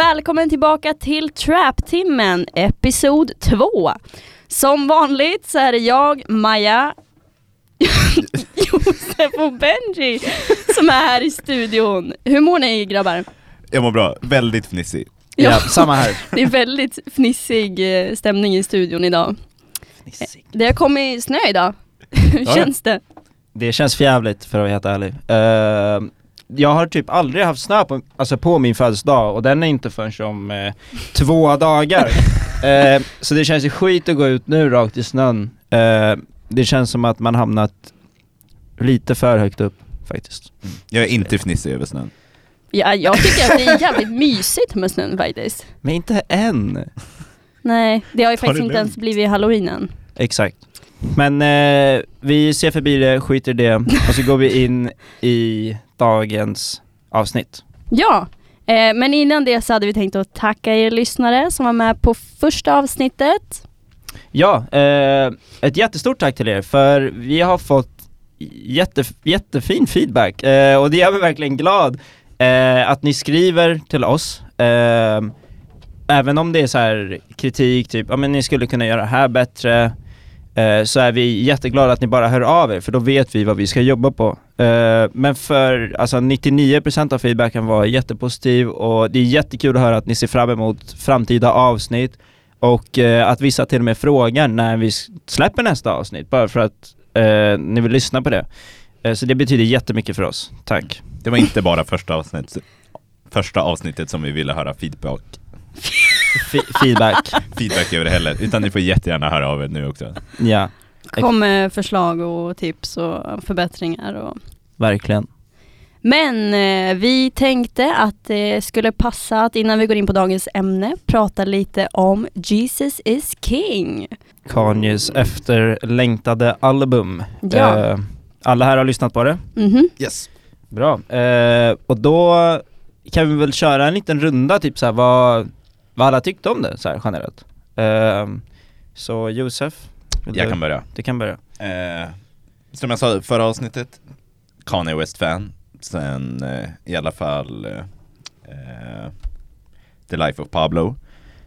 välkommen tillbaka till Trap-timmen, episod 2. Som vanligt så är det jag, Maja, Josef och Benji som är här i studion. Hur mår ni grabbar? Jag mår bra, väldigt fnissig. Ja, samma här. Det är väldigt fnissig eh, stämning i studion idag. Det har kommit snö idag. Hur Ja. känns det? Det känns förjävligt för att vara helt ärlig. Eh, jag har typ aldrig haft snö på, alltså på min födelsedag och den är inte förrän om eh, två dagar. Eh, så det känns ju skit att gå ut nu rakt i snön. Eh, det känns som att man hamnat lite för högt upp faktiskt. Jag är inte fnissig över snön. Ja, jag tycker att det är jävligt mysigt med snön faktiskt. Men inte än. Nej, det har ju Ta faktiskt inte ens blivit halloween än. Exakt. Men eh, vi ser förbi det, skiter i det och så går vi in i dagens avsnitt. Ja, eh, men innan det så hade vi tänkt att tacka er lyssnare som var med på första avsnittet. Ja, eh, ett jättestort tack till er för vi har fått jätte, jättefin feedback eh, och det gör mig verkligen glad eh, att ni skriver till oss. Eh, även om det är så här kritik, typ, ja men ni skulle kunna göra det här bättre, Eh, så är vi jätteglada att ni bara hör av er för då vet vi vad vi ska jobba på. Eh, men för, alltså 99% av feedbacken var jättepositiv och det är jättekul att höra att ni ser fram emot framtida avsnitt och eh, att vissa till och med frågar när vi släpper nästa avsnitt, bara för att ni vill lyssna på det. Så det betyder jättemycket för oss. Tack. Det var inte bara första avsnittet, första avsnittet som vi ville höra feedback, feedback. feedback över heller, utan ni får jättegärna höra av er nu också. Ja, Kom med förslag och tips och förbättringar. Och... verkligen. Men eh, vi tänkte att det skulle passa att innan vi går in på dagens ämne prata lite om Jesus is King. Kanyes efterlängtade album. Ja. Eh, alla här har lyssnat på det? Mhm. Yes. Bra. Eh, och då kan vi väl köra en liten runda, typ så här, vad, vad alla tyckte om det så här generellt. Eh, så Josef, Jag du, kan börja. du kan börja. Eh, som jag sa i förra avsnittet, Kanye West-fan. Sen eh, i alla fall eh, eh, The Life of Pablo.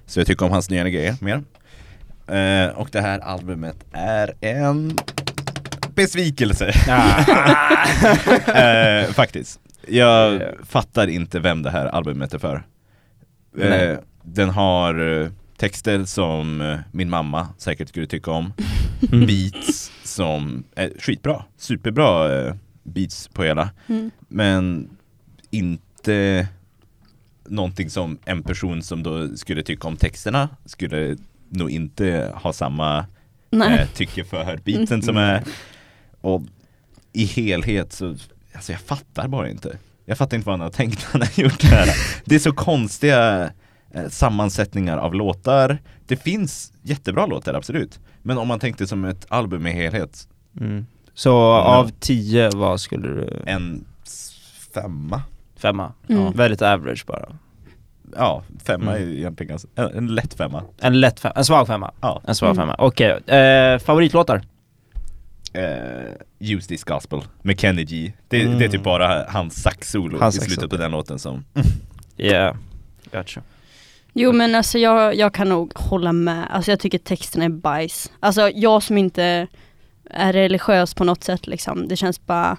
Så jag tycker om hans nya grejer mer. Eh, och det här albumet är en besvikelse. eh, faktiskt. Jag fattar inte vem det här albumet är för. Eh, den har eh, texter som eh, min mamma säkert skulle tycka om. Mm. Beats som är skitbra. Superbra eh, beats på hela. Mm. Men inte någonting som en person som då skulle tycka om texterna skulle nog inte ha samma eh, tycke för beatsen som är och i helhet så, alltså jag fattar bara inte. Jag fattar inte vad han har tänkt när han har gjort det här. Det är så konstiga eh, sammansättningar av låtar. Det finns jättebra låtar, absolut. Men om man tänkte som ett album i helhet, Mm. Så av tio, vad skulle du? en femma. Femma? Mm. Ja, väldigt average bara. Ja, femma Mm. är egentligen ganska, en, en lätt femma. En lätt femma, en svag femma. Ja. En svag Mm. femma, okej. Eh, favoritlåtar? Eh, Use this gospel med Kenny G. Det, Mm. det är typ bara hans saxsolo i slutet på den låten som Yeah, gotcha. Jo men alltså jag, jag kan nog hålla med. Alltså jag tycker texten är bajs. Alltså jag som inte är religiös på något sätt liksom. Det känns bara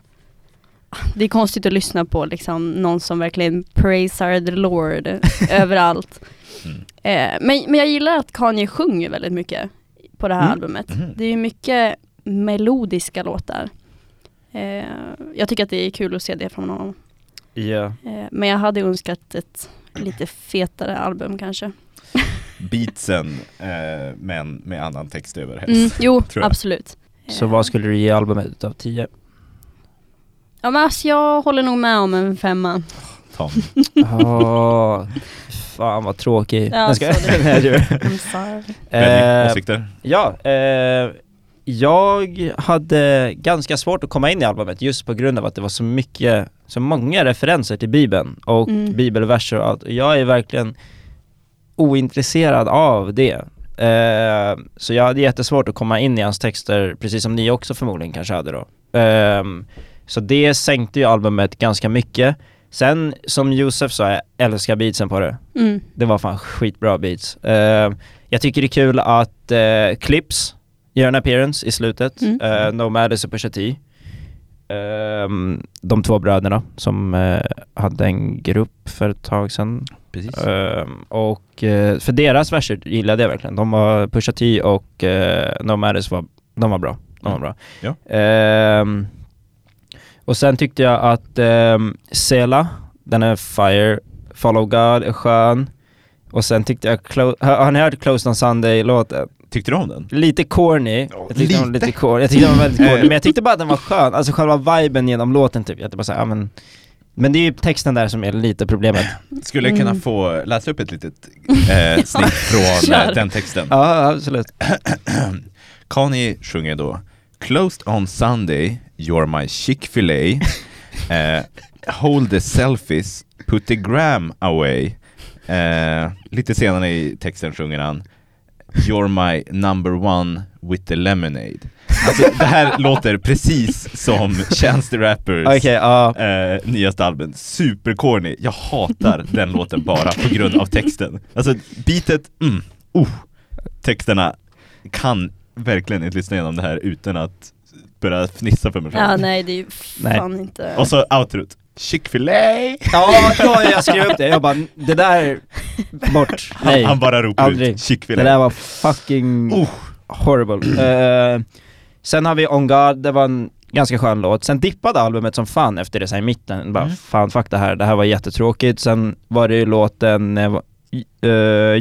det är konstigt att lyssna på liksom någon som verkligen praisar the Lord överallt. Mm. Eh, men, men jag gillar att Kanye sjunger väldigt mycket på det här Mm. albumet. Mhm. Det är mycket melodiska låtar. Eh, jag tycker att det är kul att se det från honom. Ja. Eh, men jag hade önskat ett lite fetare album kanske. beatsen eh, men med annan text över helst. Mm, jo, absolut. Så vad skulle du ge albumet utav tio? Ja men alltså jag håller nog med om en femma. Tom. Åh, fan vad tråkig. Ja, Jag ska- sorry. Nej. I'm sorry. Benny, Eh, åsikter? Ja, eh, jag hade ganska svårt att komma in i albumet just på grund av att det var så mycket, så många referenser till bibeln och Mm. bibelverser och allt. Jag är verkligen ointresserad av det. Eh, så jag hade jättesvårt att komma in i hans texter, precis som ni också förmodligen kanske hade då. Ehm, så det sänkte ju albumet ganska mycket. Sen som Josef sa, jag älskar beatsen på det. Mm. Det var fan skitbra beats. Eh, jag tycker det är kul att uh, Clips gör en appearance i slutet. Mm. Uh, Nomadis och Pusha T. Ehm, de två bröderna som eh, hade en grupp för ett tag sedan. Precis. Ehm, och eh, för deras verser gillade jag verkligen. De var Pusha T och uh, Nomadis var, de var bra. De var Mm. bra. Ja. Ehm, och sen tyckte jag att um, Sela, den är Fire, Follow God är skön. Och sen tyckte jag, har ni hört Closed on Sunday-låten? Tyckte du om den? Lite corny, Ja, jag tyckte den var lite. lite corny, jag tyckte den var väldigt corny, Eh. men jag tyckte bara att den var skön, alltså själva viben genom låten typ, jag bara såhär, ja men Men det är ju texten där som är lite problemet Skulle jag kunna Mm. få läsa upp ett litet eh, snitt från eh, den texten? Ja absolut Kanye sjunger då Closed on Sunday, you're my Chick-fil-A eh, Hold the selfies, put the gram away eh, Lite senare i texten sjunger han You're my number one with the lemonade Alltså det här låter precis som Chance the Rappers Okej, ja, eh, nyaste album, supercorny. Jag hatar den låten bara på grund av texten. Alltså beatet, mm, oh. Texterna kan verkligen inte lyssna igenom det här utan att börja fnissa för mig själv. Ja nej det är ju Nej. fan inte Och så outrot, Chick-fil-A! ja, ja jag skrev upp det, jag bara, det där, bort, nej Han, han bara ropar ut Chick-fil-A. Det där var fucking Oh. horrible. Eh, sen har vi On God, det var en ganska skön låt. Sen dippade albumet som fan efter det så här i mitten. Bara Mm. fan fuck det här, det här var jättetråkigt. Sen var det ju låten uh,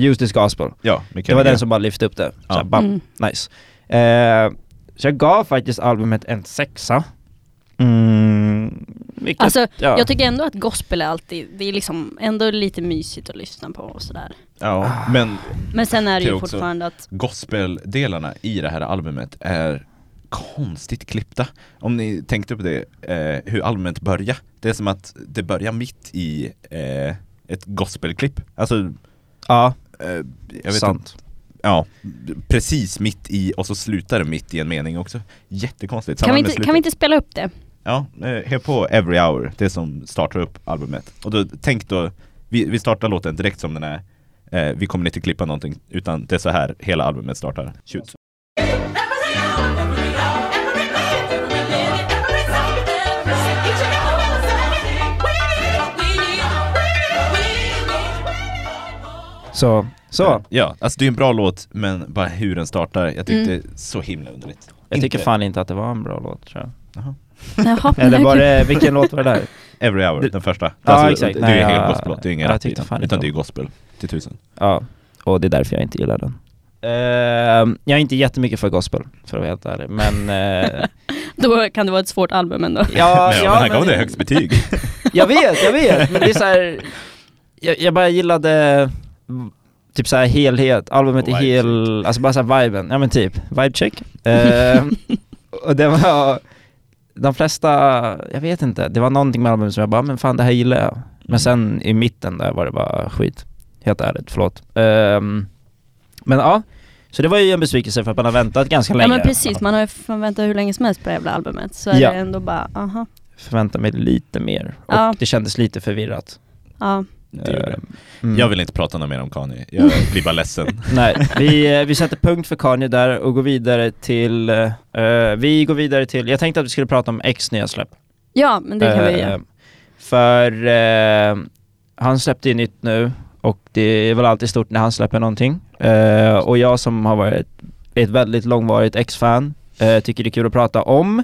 Use This Gospel. Ja, Det var den som bara lyfte upp det. Så Ja. här, bam, Mm. nice. Eh, så jag gav faktiskt albumet en sexa. Mm, vilket, Alltså ja. jag tycker ändå att gospel är alltid, det är liksom ändå lite mysigt att lyssna på och sådär Ja, men Men sen är det ju fortfarande att, gospeldelarna i det här albumet är konstigt klippta. Om ni tänkte på det, eh, hur albumet börjar. Det är som att det börjar mitt i eh, ett gospelklipp. Alltså, ja, eh, jag vet sant. inte. Ja, precis mitt i och så slutar det mitt i en mening också. Jättekonstigt. kan vi, inte, kan vi inte spela upp det? Ja, eh, hör på Every Hour, det som startar upp albumet. Och då, tänk då, vi, vi startar låten direkt som den är. Eh, vi kommer inte klippa någonting, utan det är så här hela albumet startar. Shoot. Så, så. Ja, alltså det är en bra låt, men bara hur den startar, jag tyckte Mm. det är så himla underligt. Jag tycker Inte- fan inte att det var en bra låt tror jag. Jaha. Jaha, Eller var det, vilken låt var det där? Every Hour, Det- den första. Ja, exakt. Det är Nej, ju en hel jag- gospellåt, det är ju ingen rap i inte utan det är ju gospel till tusen. Ja, och det är därför jag inte gillar den. Ehm, jag är inte jättemycket för gospel, för att vara helt ärlig, men... eh, Då kan det vara ett svårt album ändå ja, men, ja, men han gav det högst betyg. Jag vet, jag vet, men det är så här, jag, jag bara gillade typ så här helhet, albumet är Vibe hel, alltså bara så här viben, ja men typ, vibe check. Ehm, och det var, de flesta, jag vet inte, det var någonting med albumet som jag bara, men fan det här gillar jag. Men Mm. sen i mitten där var det bara skit. Helt ärligt, förlåt. Ehm, men ja, så det var ju en besvikelse för att man har väntat ganska Ja länge. men precis, man har ju väntat hur länge som helst på det jävla albumet Så är Ja. det ändå bara, aha, Förväntar mig lite mer. Och Ja. det kändes lite förvirrat. ja Ehm, mm. Jag vill inte prata något mer om Kanye, jag blir bara ledsen. Nej, vi, eh, vi sätter punkt för Kanye där och går vidare till, eh, vi går vidare till, jag tänkte att vi skulle prata om X nya släpp. Ja men det kan vi Eh, göra För eh, han släppte ju nytt nu och det är väl alltid stort när han släpper någonting. Eh, och jag som har varit ett väldigt långvarigt X-fan eh, tycker det är kul att prata om.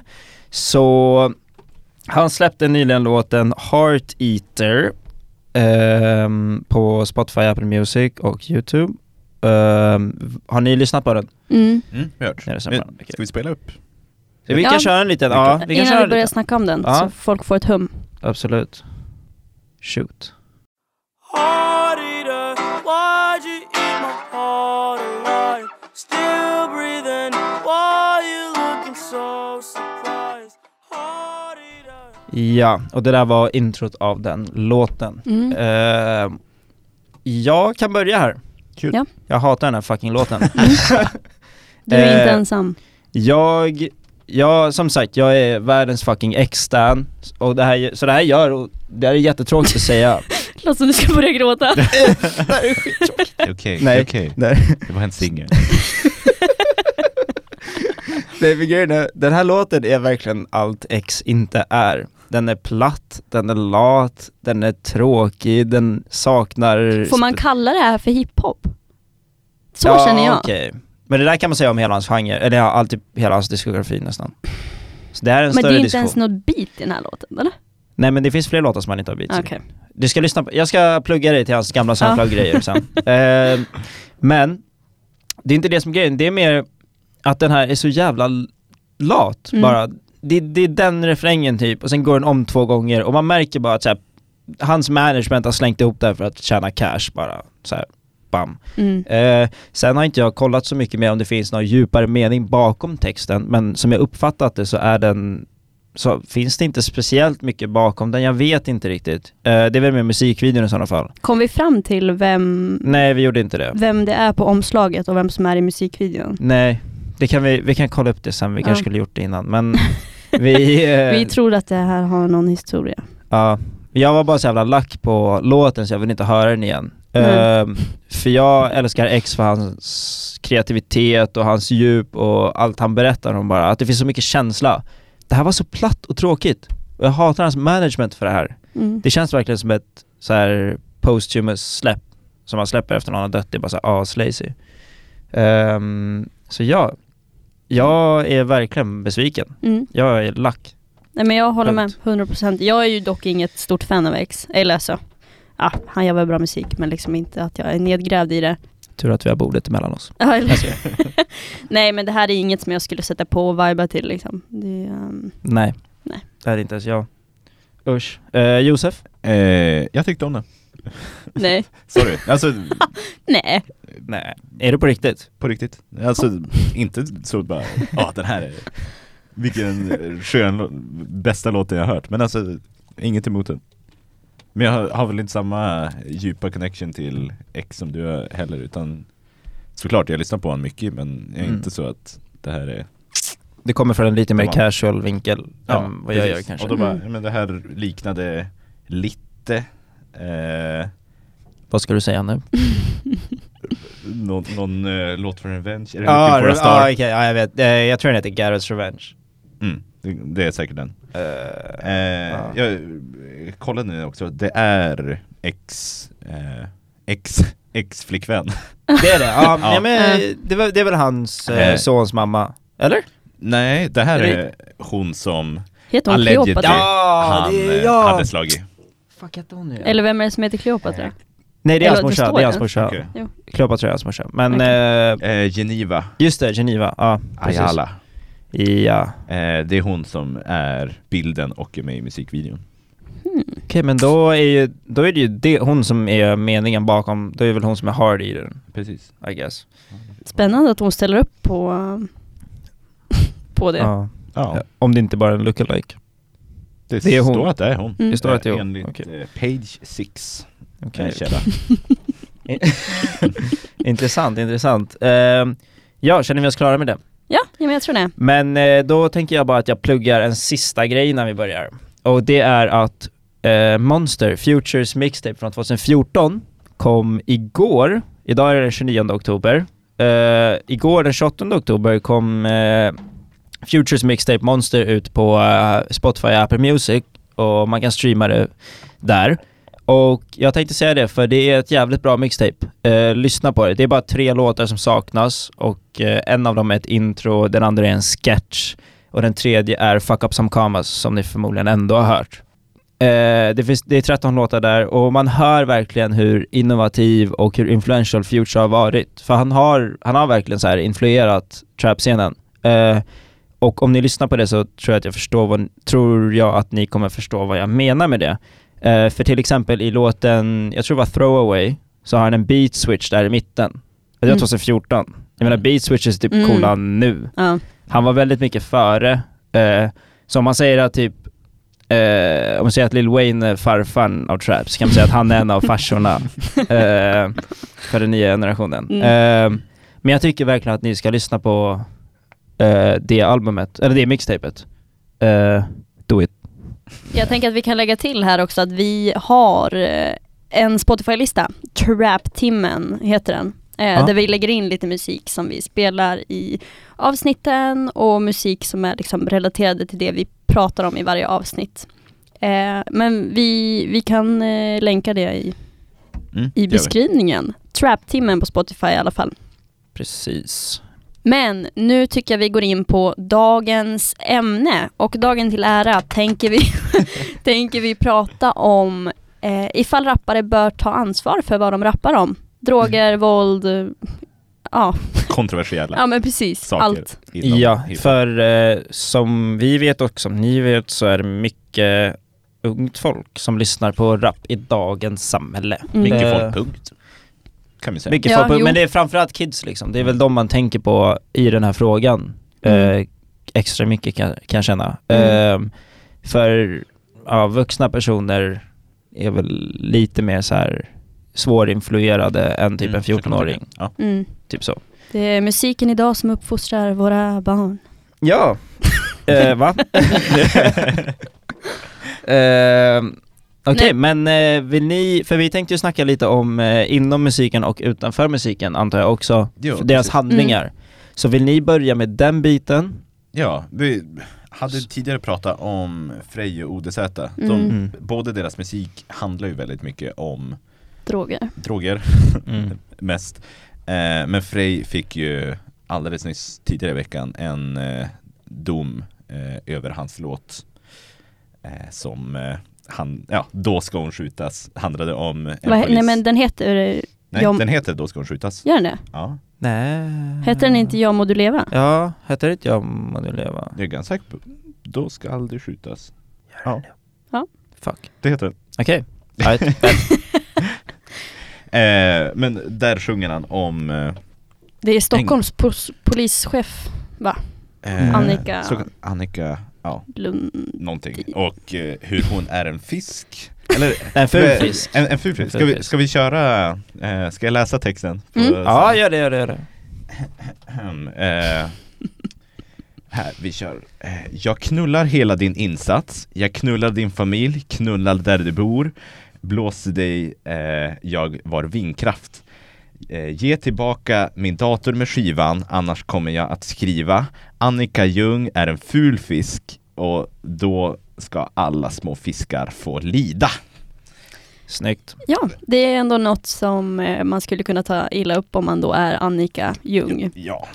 Så han släppte nyligen låten Heart Eater ehm, på Spotify, Apple Music och Youtube. Ehm, har ni lyssnat på den? mm. Mm, vi har hört. Nej. Ska vi spela upp? Vi Ja. kan köra en liten, ja, vi kan Innan köra vi börjar lite. snacka om den, Ja. så folk får ett hum Absolut. Shoot. Ja, och det där var introt av den låten. mm. Eh, jag kan börja här. Kul. Ja. Jag hatar den här fucking låten. Du är inte eh, ensam Jag jag, som sagt, jag är världens fucking ex-stan och det här, så det här gör, och det här är jättetråkigt att säga. Låter som du ska börja gråta. Okej, Nej. okej. Nej. Det var en singel. Nej grejen är, den här låten är verkligen allt X inte är. Den är platt, den är lat, den är tråkig, den saknar... Får man kalla det här för hiphop? Så ja, känner jag. okej. Men det där kan man säga om hela hans genre, eller ja, alltid hela hans diskografi nästan. Så det här är en Men det större är inte diskussion. ens något beat i den här låten, eller? Nej men det finns fler låtar som han inte har beats i. Okej. Du ska lyssna på, jag ska plugga dig till hans gamla Soundcloud-grejer sen. Eh, men, det är inte det som är grejen, det är mer att den här är så jävla lat Mm. bara. Det, det är den refrängen typ, och sen går den om två gånger och man märker bara att så här, hans management har slängt ihop det här för att tjäna cash bara. Så här, bam. Mm. Eh, sen har inte jag kollat så mycket mer om det finns någon djupare mening bakom texten, men som jag uppfattat det så är den så finns det inte speciellt mycket bakom den, jag vet inte riktigt. Eh, det är väl med musikvideon i sådana fall. Kom vi fram till vem, Nej, vi gjorde inte det. vem det är på omslaget och vem som är i musikvideon? Nej, det kan vi, vi kan kolla upp det sen, vi Ja. kanske skulle gjort det innan, men vi... eh, Vi tror att det här har någon historia. Ja, jag var bara så jävla lack på låten så jag vill inte höra den igen. Mm. Ehm, för jag älskar X för hans kreativitet och hans djup och allt han berättar om bara, att det finns så mycket känsla. Det här var så platt och tråkigt. Och jag hatar hans management för det här. Mm. Det känns verkligen som ett så här posthumous släpp som man släpper efter någon har dött. Det är bara så här aslazy. Ehm, så ja, jag är verkligen besviken. Mm. Jag är lack. Nej men jag håller med, Punkt. 100%. Jag är ju dock inget stort fan av X. Eller alltså, ja, han gör väl bra musik men liksom inte att jag är nedgrävd i det. Tur att vi har bordet emellan oss. Eller- Alltså, Nej men det här är inget som jag skulle sätta på och viba till liksom. Det, ehm, nej. Nej. Det är inte ens jag. Usch. Eh, Josef? Eh, jag tyckte om den. nej, Sorry. Alltså, nej. Nej. Är det på riktigt? på riktigt. Alltså, inte så bara, ja den här är, vilken skön, lå- bästa låten jag har hört. Men alltså, inget emot den. Men jag har, har väl inte samma djupa connection till X som du har heller, utan såklart, jag lyssnar på honom mycket, men jag är Mm. inte så att det här är Det kommer från en lite mer Ja. casual vinkel än vad jag gör precis. kanske. Och då bara, Mm. ja, men det här liknade lite eh, Vad ska du säga nu? någon, någon eh, låt från Revenge, Ja, a ah, Star? okej, ja, jag vet. Eh, jag tror den heter Garrett's Revenge. Mm, det, det är säkert den. Eh, ja. Jag kollade nu också, det är ex, eh, ex, ex-flickvän. Det är det? Ja, Ja. ja. men det, var, det är väl hans sons mamma? Eller? Nej, det här Är det- är hon som Heter hon Allegedly. Kleopatra? Ja, han det jag. hade slagit. Fuck hette hon nu? Eller vem är det som heter Kleopatra? Nej det är hans det morsa, det är hans det. morsa. Okej. Jo. Kleopatra är hans morsa. Men eh, Eh, Geneva just det, Geneva. Ja, precis. Ayala. Ja. Eh, det är hon som är bilden och är med i musikvideon. Okej men då är ju, då är det ju det, hon som är meningen bakom, då är väl hon som är hard i den, Precis. I guess. Spännande att hon ställer upp på, på det. Ja. Ja, Om det inte bara är en lookalike. Det, det är hon. står att det är hon. Mm. Det står att det är hon. Enligt Okej. eh, page 6, Okej. en källa. intressant, intressant. Ehm, ja, känner vi oss klara med det? Ja, ja men jag tror det. Men eh, då tänker jag bara att jag pluggar en sista grej innan vi börjar. Och det är att eh, Monster, Futures Mixtape från 2014 kom igår. Idag är det den 29 oktober. Igår den 28 oktober kom Futures Mixtape Monster ut på uh, Spotify och Apple Music och man kan streama det där. Och jag tänkte säga det för det är ett jävligt bra mixtape. Eh, lyssna på det. Det är bara tre låtar som saknas och eh, en av dem är ett intro, den andra är en sketch och den tredje är Fuck Up Some Commas som ni förmodligen ändå har hört. Eh, det, finns, det är 13 låtar där och man hör verkligen hur innovativ och hur influential Future har varit. För han har, han har verkligen så här influerat trap-scenen. Eh, och om ni lyssnar på det så tror jag att jag förstår vad, tror jag att ni kommer förstå vad jag menar med det. Eh, för till exempel i låten, jag tror det var Throwaway, så har han en beat switch där i mitten. Det var Mm. 2014. Jag menar beat switches är typ Mm. coola nu. Ja. Han var väldigt mycket före. Eh, så om man säger att typ, eh, om man säger att Lil Wayne är farfan av trap, så kan man säga att han är en av farsorna eh, för den nya generationen. Mm. Eh, men jag tycker verkligen att ni ska lyssna på eh, det albumet, eller det mixtapet. Eh, do it. Jag tänker att vi kan lägga till här också att vi har eh, en Spotify-lista, Trap-timmen heter den. Eh, Ja. Där vi lägger in lite musik som vi spelar i avsnitten och musik som är liksom relaterade till det vi pratar om i varje avsnitt. Eh, men vi, vi kan eh, länka det i, Mm, i beskrivningen. Trap-timmen på Spotify i alla fall. Precis. Men nu tycker jag vi går in på dagens ämne och dagen till ära tänker vi, tänker vi prata om eh, ifall rappare bör ta ansvar för vad de rappar om. Droger, våld, eh, ja, Kontroversiella ja men precis, saker. allt. Ja, för eh, som vi vet och som ni vet så är det mycket ungt folk som lyssnar på rap i dagens samhälle. Mm. Mycket Eh, folk, punkt. Kan vi säga. Mycket Ja, folk, men det är framförallt kids liksom. Det är väl de man tänker på i den här frågan. Mm. Eh, extra mycket kan, kan jag känna. Mm. Eh, för ja, vuxna personer är väl lite mer så här svårinfluerade än typ Mm, en så kan man 14-åring. tycka. Ja. Mm. Typ så. Det är musiken idag som uppfostrar våra barn. Ja. eh, va? eh, Okej, men eh, vill ni, för vi tänkte ju snacka lite om eh, inom musiken och utanför musiken antar jag också, Jo, deras precis. handlingar. Så vill ni börja med den biten? Ja, vi hade tidigare pratat om Frej och ODZ. De, Mm. Mm. Både deras musik handlar ju väldigt mycket om Droger. droger Mm. mest. Eh, men Frej fick ju alldeles nyss tidigare i veckan en eh, dom eh, över hans låt eh, som eh, han, ja, Då ska hon skjutas, handlade om en polis. nej men den heter, eh, Nej, jag- den heter Då ska hon skjutas. gör den det? Ja, Nej. Heter den inte Jag må du leva? Ja, heter det inte Jag må du leva? jag är ganska säker på Då ska aldrig skjutas. Ja, Fuck. det heter den. Okej. Right. Eh, men där sjunger han om eh, Det är Stockholms pos- polischef, va? eh, Annika- så, Annika, ja, Lund... någonting. Och eh, hur hon är en fisk. Eller en ful fisk. En, en ful fisk. Ska vi, ska vi köra, eh, ska jag läsa texten? Mm. Ja, gör det, gör det, gör det. eh, här, vi kör. Eh, jag knullar hela din insats, jag knullar din familj, knullar där du bor, blåser dig, eh, jag var vindkraft. Eh, ge tillbaka min dator med skivan, annars kommer jag att skriva. Annika Ljung är en ful fisk och då ska alla små fiskar få lida. Snyggt. Ja, det är ändå något som eh, man skulle kunna ta illa upp om man då är Annika Ljung. Ja.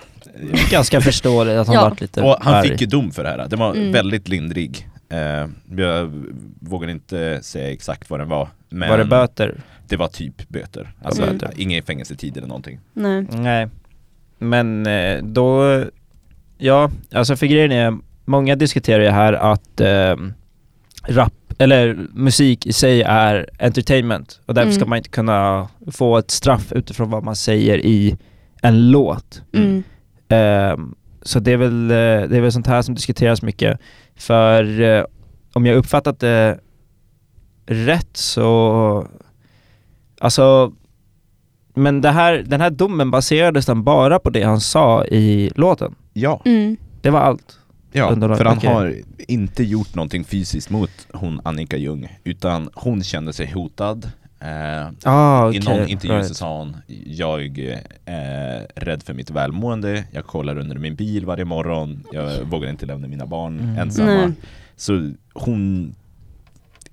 Ganska förståeligt att han Ja. varit lite Och han arg. fick ju dom för det här. Den var Mm. väldigt lindrig. Eh, jag vågar inte säga exakt vad den var. Men Var det böter? det var typ böter. Alltså Mm. ingen fängelsetid eller någonting. Nej. Nej. Men eh, då, ja, alltså för grejen är, många diskuterar ju här att eh, rap, eller musik i sig är entertainment och därför Mm. ska man inte kunna få ett straff utifrån vad man säger i en låt. Mm. Ehm, så det är, väl, eh, det är väl sånt här som diskuteras mycket. För eh, om jag uppfattat det rätt så, alltså, men det här, den här domen baserades den bara på det han sa i låten? Ja, Mm. Det var allt? ja Underlag, för han okej. har inte gjort någonting fysiskt mot hon Annika Ljung. Utan hon kände sig hotad. Eh, Ah, I någon intervju right. så sa hon Jag är rädd för mitt välmående Jag kollar under min bil varje morgon Jag vågar inte lämna mina barn Mm. ensamma Nej. Så hon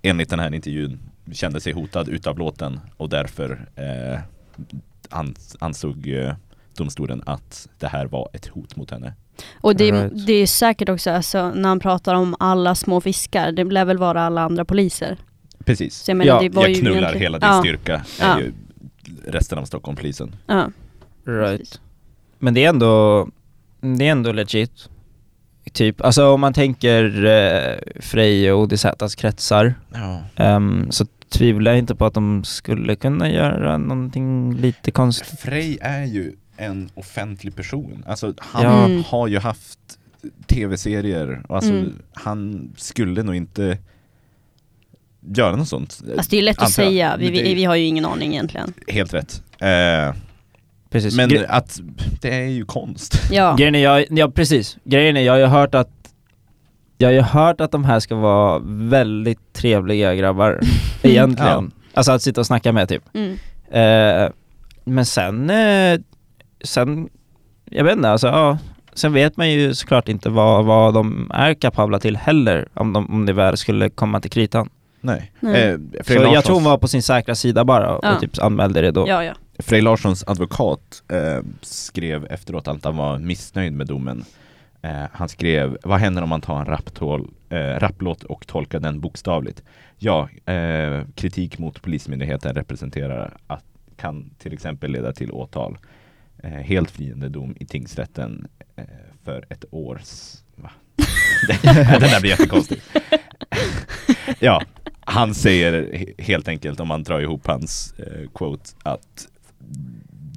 Enligt den här intervjun Kände sig hotad utav låten Och därför eh, ans- ansåg eh, domstolen att det här var ett hot mot henne Och det, Right. det är säkert också, alltså, när han pratar om alla små fiskar, det lär väl vara alla andra poliser. Precis Så jag menar, Ja, det var Jag ju knullar egentligen- hela din ja. styrka är Ja. ju resten av Stockholmpolisen Ja. Right. Men det är ändå, det är ändå legit. Typ, alltså om man tänker eh, Frej och ODZs kretsar Ja ehm, så tvivlar jag inte på att de skulle kunna göra någonting lite konstigt. Frej är ju en offentlig person. Alltså han Ja. Mm. har ju haft tv-serier och alltså Mm. han skulle nog inte göra något sånt. Alltså det är lätt att säga, vi, vi, vi har ju ingen aning egentligen. Helt rätt. Eh, precis. Men Gre- att det är ju konst. Ja. Grejen är, jag, ja precis, grejen är jag har ju hört att Jag har ju hört att de här ska vara väldigt trevliga grabbar Egentligen, alltså att sitta och snacka med typ Mm. eh, Men sen, eh, sen, jag vet inte alltså ja Sen vet man ju såklart inte vad, vad de är kapabla till heller om, de, om det väl skulle komma till kritan Nej. Nej. Eh, Så jag tror hon var på sin säkra sida bara och Ja. typ anmälde det då Ja, ja. Frej Larssons advokat eh, skrev efteråt att han var missnöjd med domen. Eh, han skrev, vad händer om man tar en raptol, eh, rapplåt och tolkar den bokstavligt? Ja, eh, kritik mot Polismyndigheten representerar att kan till exempel leda till åtal. Eh, helt friande dom i tingsrätten eh, för ett års... Va? Den där blir jättekonstig. ja, han säger he- helt enkelt, om man drar ihop hans eh, quote, att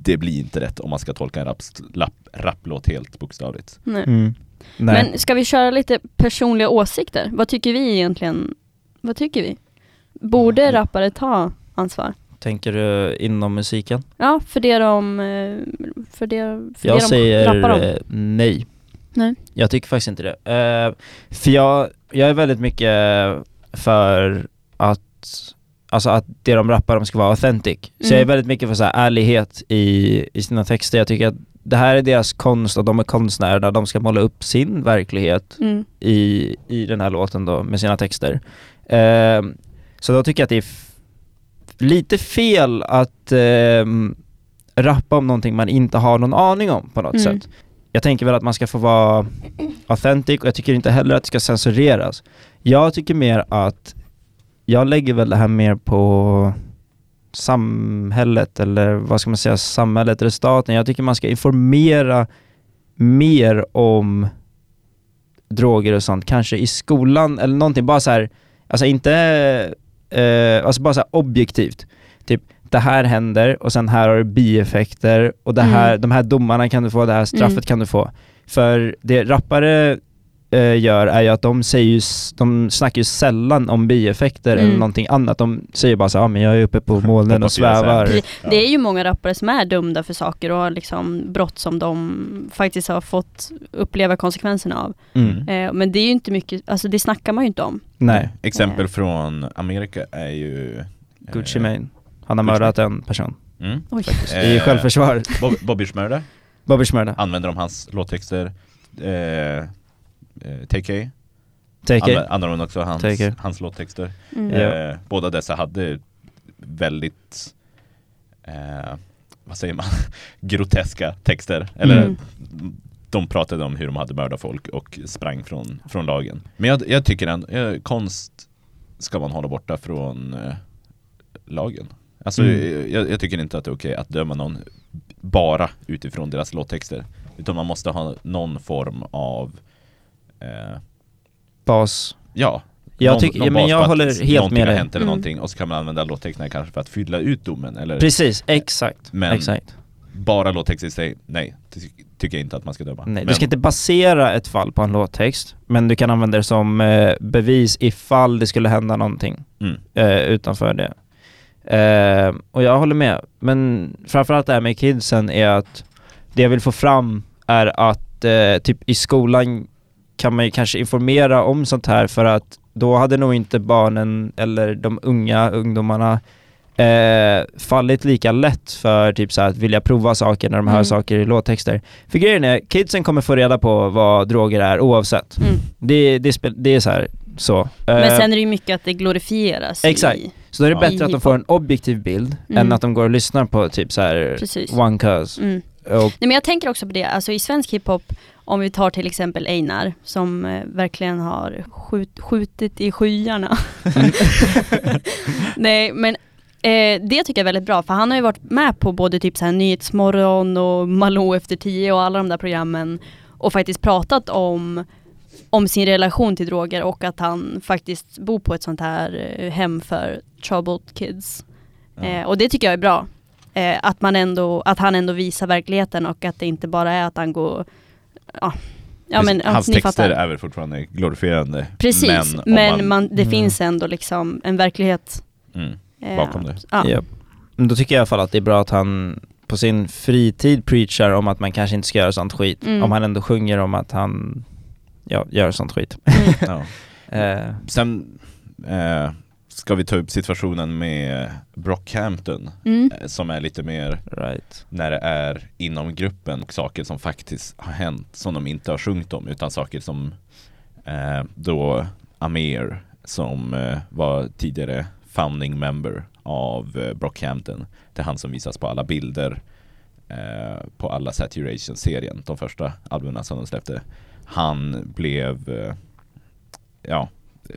det blir inte rätt om man ska tolka en rapplåt helt bokstavligt. Nej. mm. Nej. Men ska vi köra lite personliga åsikter? Vad tycker vi egentligen? Vad tycker vi? Borde rappare ta ansvar? Tänker du inom musiken? Ja, för det de, eh, för det, för Jag det de säger rappar om. eh, nej. Nej. Jag tycker faktiskt inte det. Eh, för jag, jag är väldigt mycket för att Alltså att det de rappar om ska vara authentic. Så Mm. jag är väldigt mycket för så ärlighet i, i sina texter. Jag tycker att det här är deras konst och de är konstnärer. De ska måla upp sin verklighet Mm. i, i den här låten då med sina texter. Ehm, så då tycker jag att det är lite fel att ehm, rappa om någonting man inte har någon aning om på något Mm. sätt. Jag tänker väl att man ska få vara authentic och jag tycker inte heller att det ska censureras. Jag tycker mer att jag lägger väl det här mer på samhället eller vad ska man säga, samhället eller staten. Jag tycker man ska informera mer om droger och sånt, kanske i skolan eller någonting, bara så här, alltså inte, eh, alltså bara så objektivt. Typ, det här händer och sen här har du bieffekter och det här, Mm. de här domarna kan du få, det här straffet Mm. kan du få. För det rappare eh, gör är ju att de säger ju, de snackar ju sällan om bieffekter eller Mm. någonting annat. De säger bara så ja men jag är uppe på molnen och svävar. Det, är ju många rappare som är dömda för saker och liksom brott som de faktiskt har fått uppleva konsekvenserna av. Mm. Eh, men det är ju inte mycket, alltså det snackar man ju inte om. Nej, Exempel från Amerika är ju... eh, Gucci Mane. Han har Gucci mördat en person. Mm. Oj. I Eh, självförsvar. Bob, Bobby Shmurda Bobby Shmurda. använder de hans låttexter. Eh, eh, TK Take använder, de också hans, TK. hans låttexter. Mm. Eh, båda dessa hade väldigt, eh, vad säger man, groteska texter. Eller Mm. de pratade om hur de hade mördat folk och sprang från, från lagen. Men jag, jag tycker ändå, eh, konst ska man hålla borta från eh, lagen. Alltså Mm. jag, jag tycker inte att det är okej att döma någon bara utifrån deras låttexter. Utan man måste ha någon form av eh, Bas. Ja, Jag någon- tycker- någon ja, men jag håller helt någonting med har dig. hänt eller Mm. någonting och så kan man använda låttexterna kanske för att fylla ut domen eller Precis, exakt. Men- exakt. bara låttexter i sig, nej, ty- tycker jag inte att man ska döma. Nej, men, du ska inte basera ett fall på en låttext, men du kan använda det som eh, bevis ifall det skulle hända någonting mm, eh, utanför det. Eh, och jag håller med, men framförallt det här med kidsen är att det jag vill få fram är att eh, typ i skolan kan man ju kanske informera om sånt här för att då hade nog inte barnen eller de unga ungdomarna eh, fallit lika lätt för typ så att vilja prova saker när de hör Mm. saker i låttexter. För grejen är, kidsen kommer få reda på vad droger är oavsett. Mm. Det, det, det är så här, så. Men Eh, sen är det ju mycket att det glorifieras Exakt. i, så då är det Ja. bättre att de får en objektiv bild Mm. än att de går och lyssnar på typ så här precis. One Cuz. Mm. Och, Nej men jag tänker också på det, alltså i svensk hiphop, om vi tar till exempel Einar, som eh, verkligen har skjut, skjutit i skyarna. Nej men eh, det tycker jag är väldigt bra, för han har ju varit med på både typ så här Nyhetsmorgon och Malou efter tio och alla de där programmen och faktiskt pratat om om sin relation till droger och att han faktiskt bor på ett sånt här eh, hem för troubled kids. ja. Eh, och det tycker jag är bra. Eh, att, man ändå, att han ändå visar verkligheten och att det inte bara är att han går... Ja, ja men ja, Hans ni texter fattar. är väl fortfarande glorifierande. Precis, om men, man- man, det Mm. finns ändå liksom en verklighet Mm, eh, bakom det. Ja. ja. Men då tycker jag i alla fall att det är bra att han på sin fritid preachar om att man kanske inte ska göra sånt skit, Mm. om han ändå sjunger om att han ja, gör sånt skit. Mm. Ja. Eh, Sen eh, ska vi ta upp situationen med Brockhampton Mm. eh, som är lite mer right. när det är inom gruppen och saker som faktiskt har hänt som de inte har sjungit om utan saker som eh, då Amir som eh, var tidigare founding member av eh, Brockhampton det är han som visas på alla bilder eh, på alla Saturation-serien de första albumen som de släppte han blev eh, ja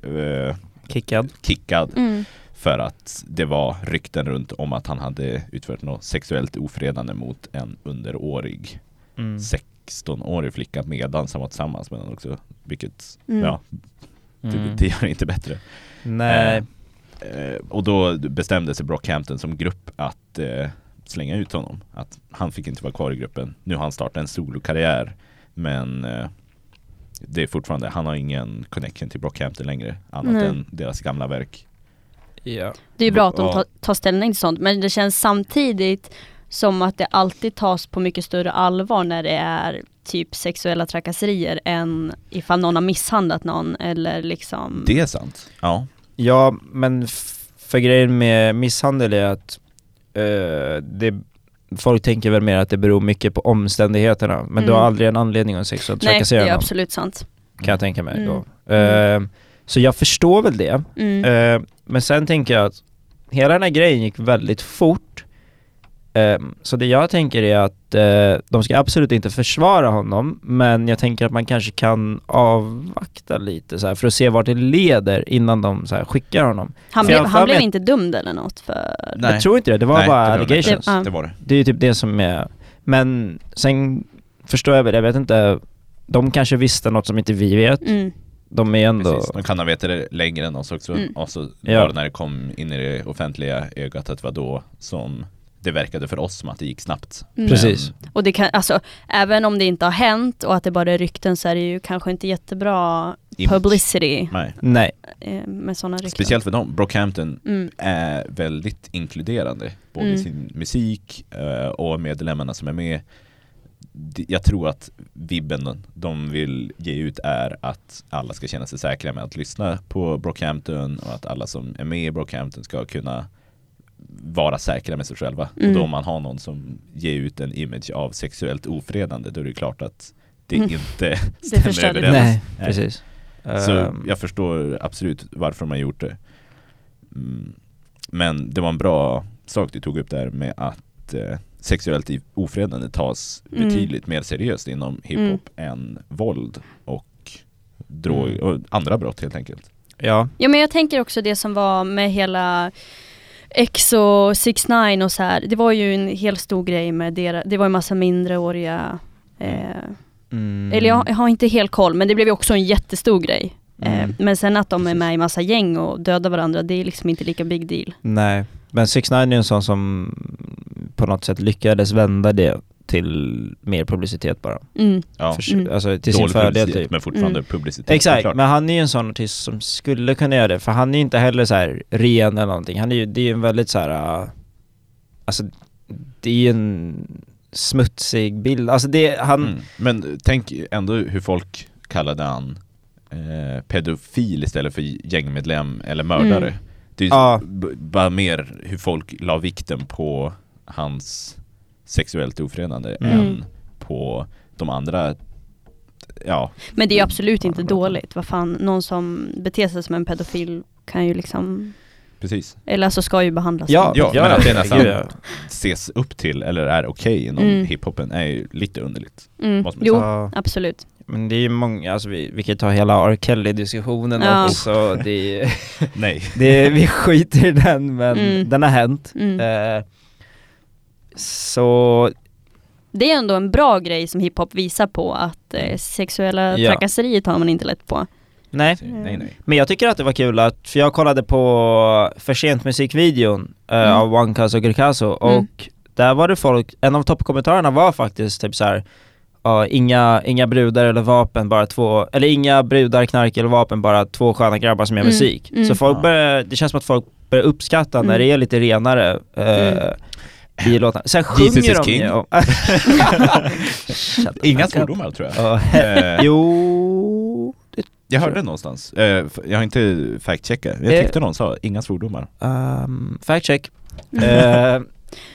eh, Kickad. kickad Mm. för att det var rykten runt om att han hade utfört något sexuellt ofredande mot en underårig Mm. 16-årig flicka medan han var tillsammans med den också. Vilket, Mm. ja, det, Mm. det gör det inte bättre. Nej. Eh, och då bestämde sig Brockhampton som grupp att eh, slänga ut honom. Att han fick inte vara kvar i gruppen. Nu har han startat en solokarriär men eh, det är fortfarande, han har ingen connection till Brockhampton längre annat Nej. än deras gamla verk. Ja. Det är ju bra att de tar, tar ställning till sånt men det känns samtidigt som att det alltid tas på mycket större allvar när det är typ sexuella trakasserier än ifall någon har misshandlat någon eller liksom Det är sant. Ja. Ja, men för grejen med misshandel är att eh, det, folk tänker väl mer att det beror mycket på omständigheterna, men du har Mm. aldrig en anledning att sexuellt Nej, det trakassera är någon, absolut sant. kan jag tänka mig Mm. då. Eh, så jag förstår väl det, Mm. Eh, men sen tänker jag att hela den här grejen gick väldigt fort. Eh, så det jag tänker är att eh, de ska absolut inte försvara honom, men jag tänker att man kanske kan avvakta lite så här, för att se vart det leder innan de så här, skickar honom. Han, blev, han blev inte dömd eller något för... Nej. Jag tror inte det, det var Nej, bara det var det. allegations. Det- ja. Det var det. Det är ju typ det som är, men sen förstår jag väl, jag vet inte, de kanske visste något som inte vi vet. Mm. De är ändå, Precis. De kan ha vetat det längre än oss också. Mm. Och så Ja. var det när det kom in i det offentliga ögat att det var då som det verkade för oss som att det gick snabbt. Mm. Precis. Och det kan, alltså, även om det inte har hänt och att det bara är rykten så är det ju kanske inte jättebra Image. publicity Nej. nej. eh, med sådana rykten. Speciellt för dem. Brockhampton Mm. är väldigt inkluderande. Både i Mm. sin musik eh, och medlemmarna som är med. Jag tror att vibben de vill ge ut är att alla ska känna sig säkra med att lyssna på Brockhampton och att alla som är med i Brockhampton ska kunna vara säkra med sig själva. Mm. Och då om man har någon som ger ut en image av sexuellt ofredande då är det klart att det Mm. inte stämmer överens. Nej, Nej. precis. Så Ehm, jag förstår absolut varför man gjort det. Mm. Men det var en bra sak du tog upp där med att eh, sexuellt ofredande tas Mm. betydligt mer seriöst inom hiphop än våld och drog Mm. och andra brott helt enkelt. ja. Ja men jag tänker också det som var med hela Och 6 9 och så här. Det var ju en helt stor grej med deras, det var en massa mindreåriga eh, Mm. Eller jag, jag har inte helt koll men det blev ju också en jättestor grej. Mm. Eh, men sen att de är med i massa gäng och dödar varandra det är liksom inte lika big deal. Nej, men 6 9 är en sån som på något sätt lyckades vända det till mer publicitet bara. Mm. Ja. För, Mm. Alltså till sin Dålig fördel publicitet typ. men fortfarande Mm. publicitet. Exakt, men han är ju en sån artist som skulle kunna göra det, för han är ju inte heller så här ren eller någonting. Han är ju, det är ju en väldigt så här. äh, alltså det är ju en smutsig bild, alltså det, han, Mm. Men tänk ändå hur folk kallade han eh, pedofil istället för gängmedlem eller mördare. Mm. Det är ju Ja. bara mer hur folk la vikten på hans sexuellt ofredande Mm. än på de andra Ja, Men det är ju absolut Ja, inte dåligt. Vad fan, någon som beter sig som en pedofil kan ju liksom, precis. eller alltså ska ju behandlas ja, som. Ja, men att det nästan- ja. Ses upp till eller är okej inom Mm. hiphopen är ju lite underligt. Mm. Jo, Ja. absolut. Men det är ju många, alltså vi, vi kan ju ta hela R. Kelly-diskussionen Ja. också, det, är- Nej. det, vi skiter i den men Mm. den har hänt. Mm. Eh, så, Det är ändå en bra grej som hiphop visar på att eh, sexuella Ja. trakasserier tar man inte lätt på. nej. Nej, nej. Men jag tycker att det var kul att, för jag kollade på för sent musikvideon eh, Mm. av One Caso Grecaso och där var det folk, en av toppkommentarerna var faktiskt typ så här. Ja, inga, inga brudar eller vapen, bara två, eller inga brudar, knark eller vapen, bara två sköna grabbar som gör Mm, musik. mm. Så folk Ja. börjar, det känns som att folk börjar uppskatta när Mm. det är lite renare. Eh, Mm. i låtarna. Sen Jesus sjunger is de king. ju om... Inga svordomar tror jag. Ja, Eh, jo... Jag tror hörde någonstans, eh, jag har inte fact-checkat, jag Eh. tyckte någon sa inga svordomar. Um, fact check. Eh, nej,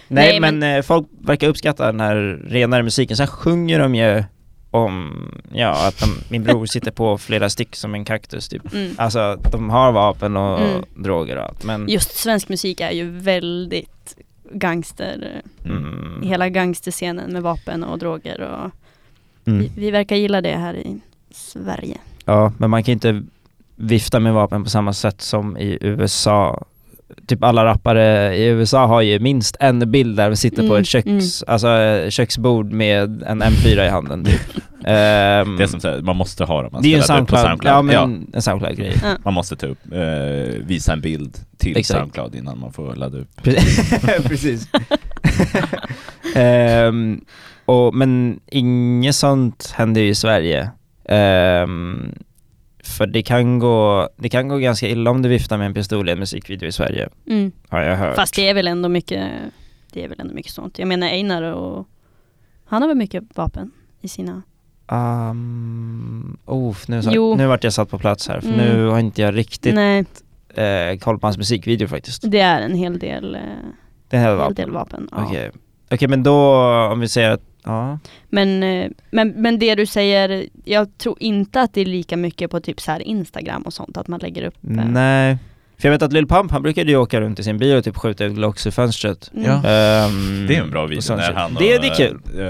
Nej, men, eh, folk verkar uppskatta den här renare musiken. Sen sjunger de ju om, ja, att de, min bror sitter på flera stick som en kaktus typ. Mm. Alltså de har vapen och Mm. droger och allt men Just svensk musik är ju väldigt gangster, mm, hela gangsterscenen med vapen och droger och mm. vi, vi verkar gilla det här i Sverige. Ja, men man kan inte vifta med vapen på samma sätt som i USA. Typ alla rappare i USA har ju minst en bild där de sitter på Mm, ett köks, alltså eh, köksbord med en M4 i handen typ. Ehm, Det är som säger, man måste ha dem, man det är en på Soundcloud, ja men Ja, en Soundcloud-grej. Ja. man måste ta upp, eh, visa en bild till Exakt. Soundcloud innan man får ladda upp. Precis. Ehm, och, men inget sånt händer ju i Sverige. Ehm, för det kan, gå, det kan gå ganska illa om du viftar med en pistol i en musikvideo i Sverige, Mm. har jag hört. Fast det är väl ändå mycket, det är väl ändå mycket sånt. Jag menar Einar och han har väl mycket vapen i sina... Um, oh, nu, Jo. nu vart jag satt på plats här, för Mm. nu har inte jag riktigt eh, koll på hans musikvideo faktiskt. det är en hel del, eh, Det här hel var del vapen. Ja. Okej, Okej, men då om vi säger att, ja. Men, eh, men, men det du säger, jag tror inte att det är lika mycket på typ så här Instagram och sånt, att man lägger upp... eh, Nej. För jag vet att Lil Pump, han brukade ju åka runt i sin bil och typ skjuta ut Glocks i fönstret. Mm. Ja. Ehm, Det är en bra och video när han och, det, det är kul. eh,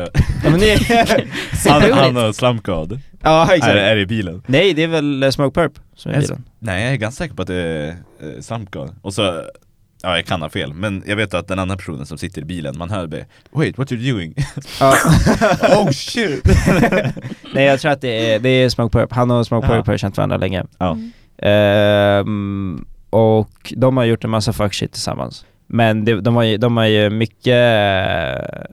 Ja, men det är, han, han och Slumpgod ja är, exakt. är i bilen. Nej, det är väl Smoke Perp som är Jag- bilen. Nej jag är ganska säker på att det är Slumpgod. Och så, ja jag kan ha fel, men jag vet att den andra personen som sitter i bilen, man hör det Wait, what are you doing? Ja. oh shit! Nej jag tror att det är, det är Smoke Perp, han och Smoke Ja. Perp har känt varandra länge. Ja. Ehm, och de har gjort en massa fuck shit tillsammans. Men det, de, har ju, de har ju mycket eh,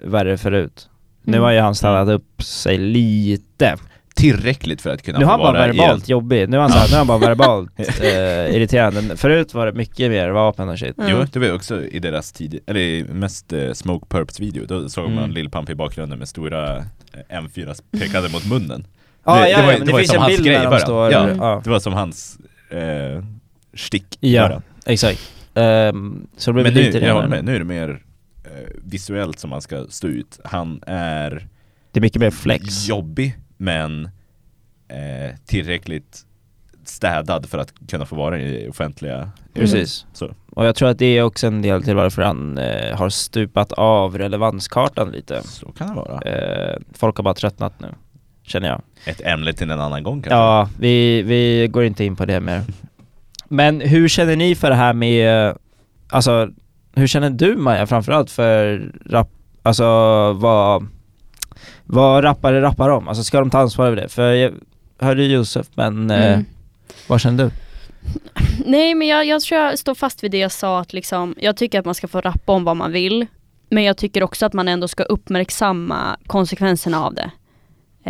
värre förut. Nu Mm. har ju han stannat upp sig lite. Tillräckligt för att kunna Nu har han bara verbalt jobbig, nu är han, så här, Ja. nu är han bara verbalt eh, irriterande. Förut var det mycket mer vapen och shit. Mm. Jo, det var ju också i deras tid, eller i mest eh, Smoke Purps video, då såg Mm. man Lil Pump i bakgrunden med stora eh, M4 pekade mot munnen. Ja, Det- ja, det ja, var det det, var ju som hans grej början. står... Ja. Ja, Det var som hans eh, stick Ja. bara. exakt. Ehm, så det blev Men nu, lite jag håller med, nu är det mer eh, visuellt som man ska stå ut. Han är Det är mycket mer flex. jobbig men eh, tillräckligt städad för att kunna få vara i offentliga Precis. Så. Och jag tror att det är också en del till varför han eh, har stupat av relevanskartan lite. Så kan det vara. Eh, folk har bara tröttnat nu, känner jag. Ett ämne till en annan gång kanske. Ja, vi, vi går inte in på det mer. Men hur känner ni för det här med, alltså hur känner du Maja framförallt för rap, alltså vad, vad rappare rappar om? Alltså ska de ta ansvar över det? För jag hörde Josef, men eh, Mm. vad känner du? Nej men jag, jag tror jag står fast vid det jag sa att liksom, jag tycker att man ska få rappa om vad man vill. Men jag tycker också att man ändå ska uppmärksamma konsekvenserna av det.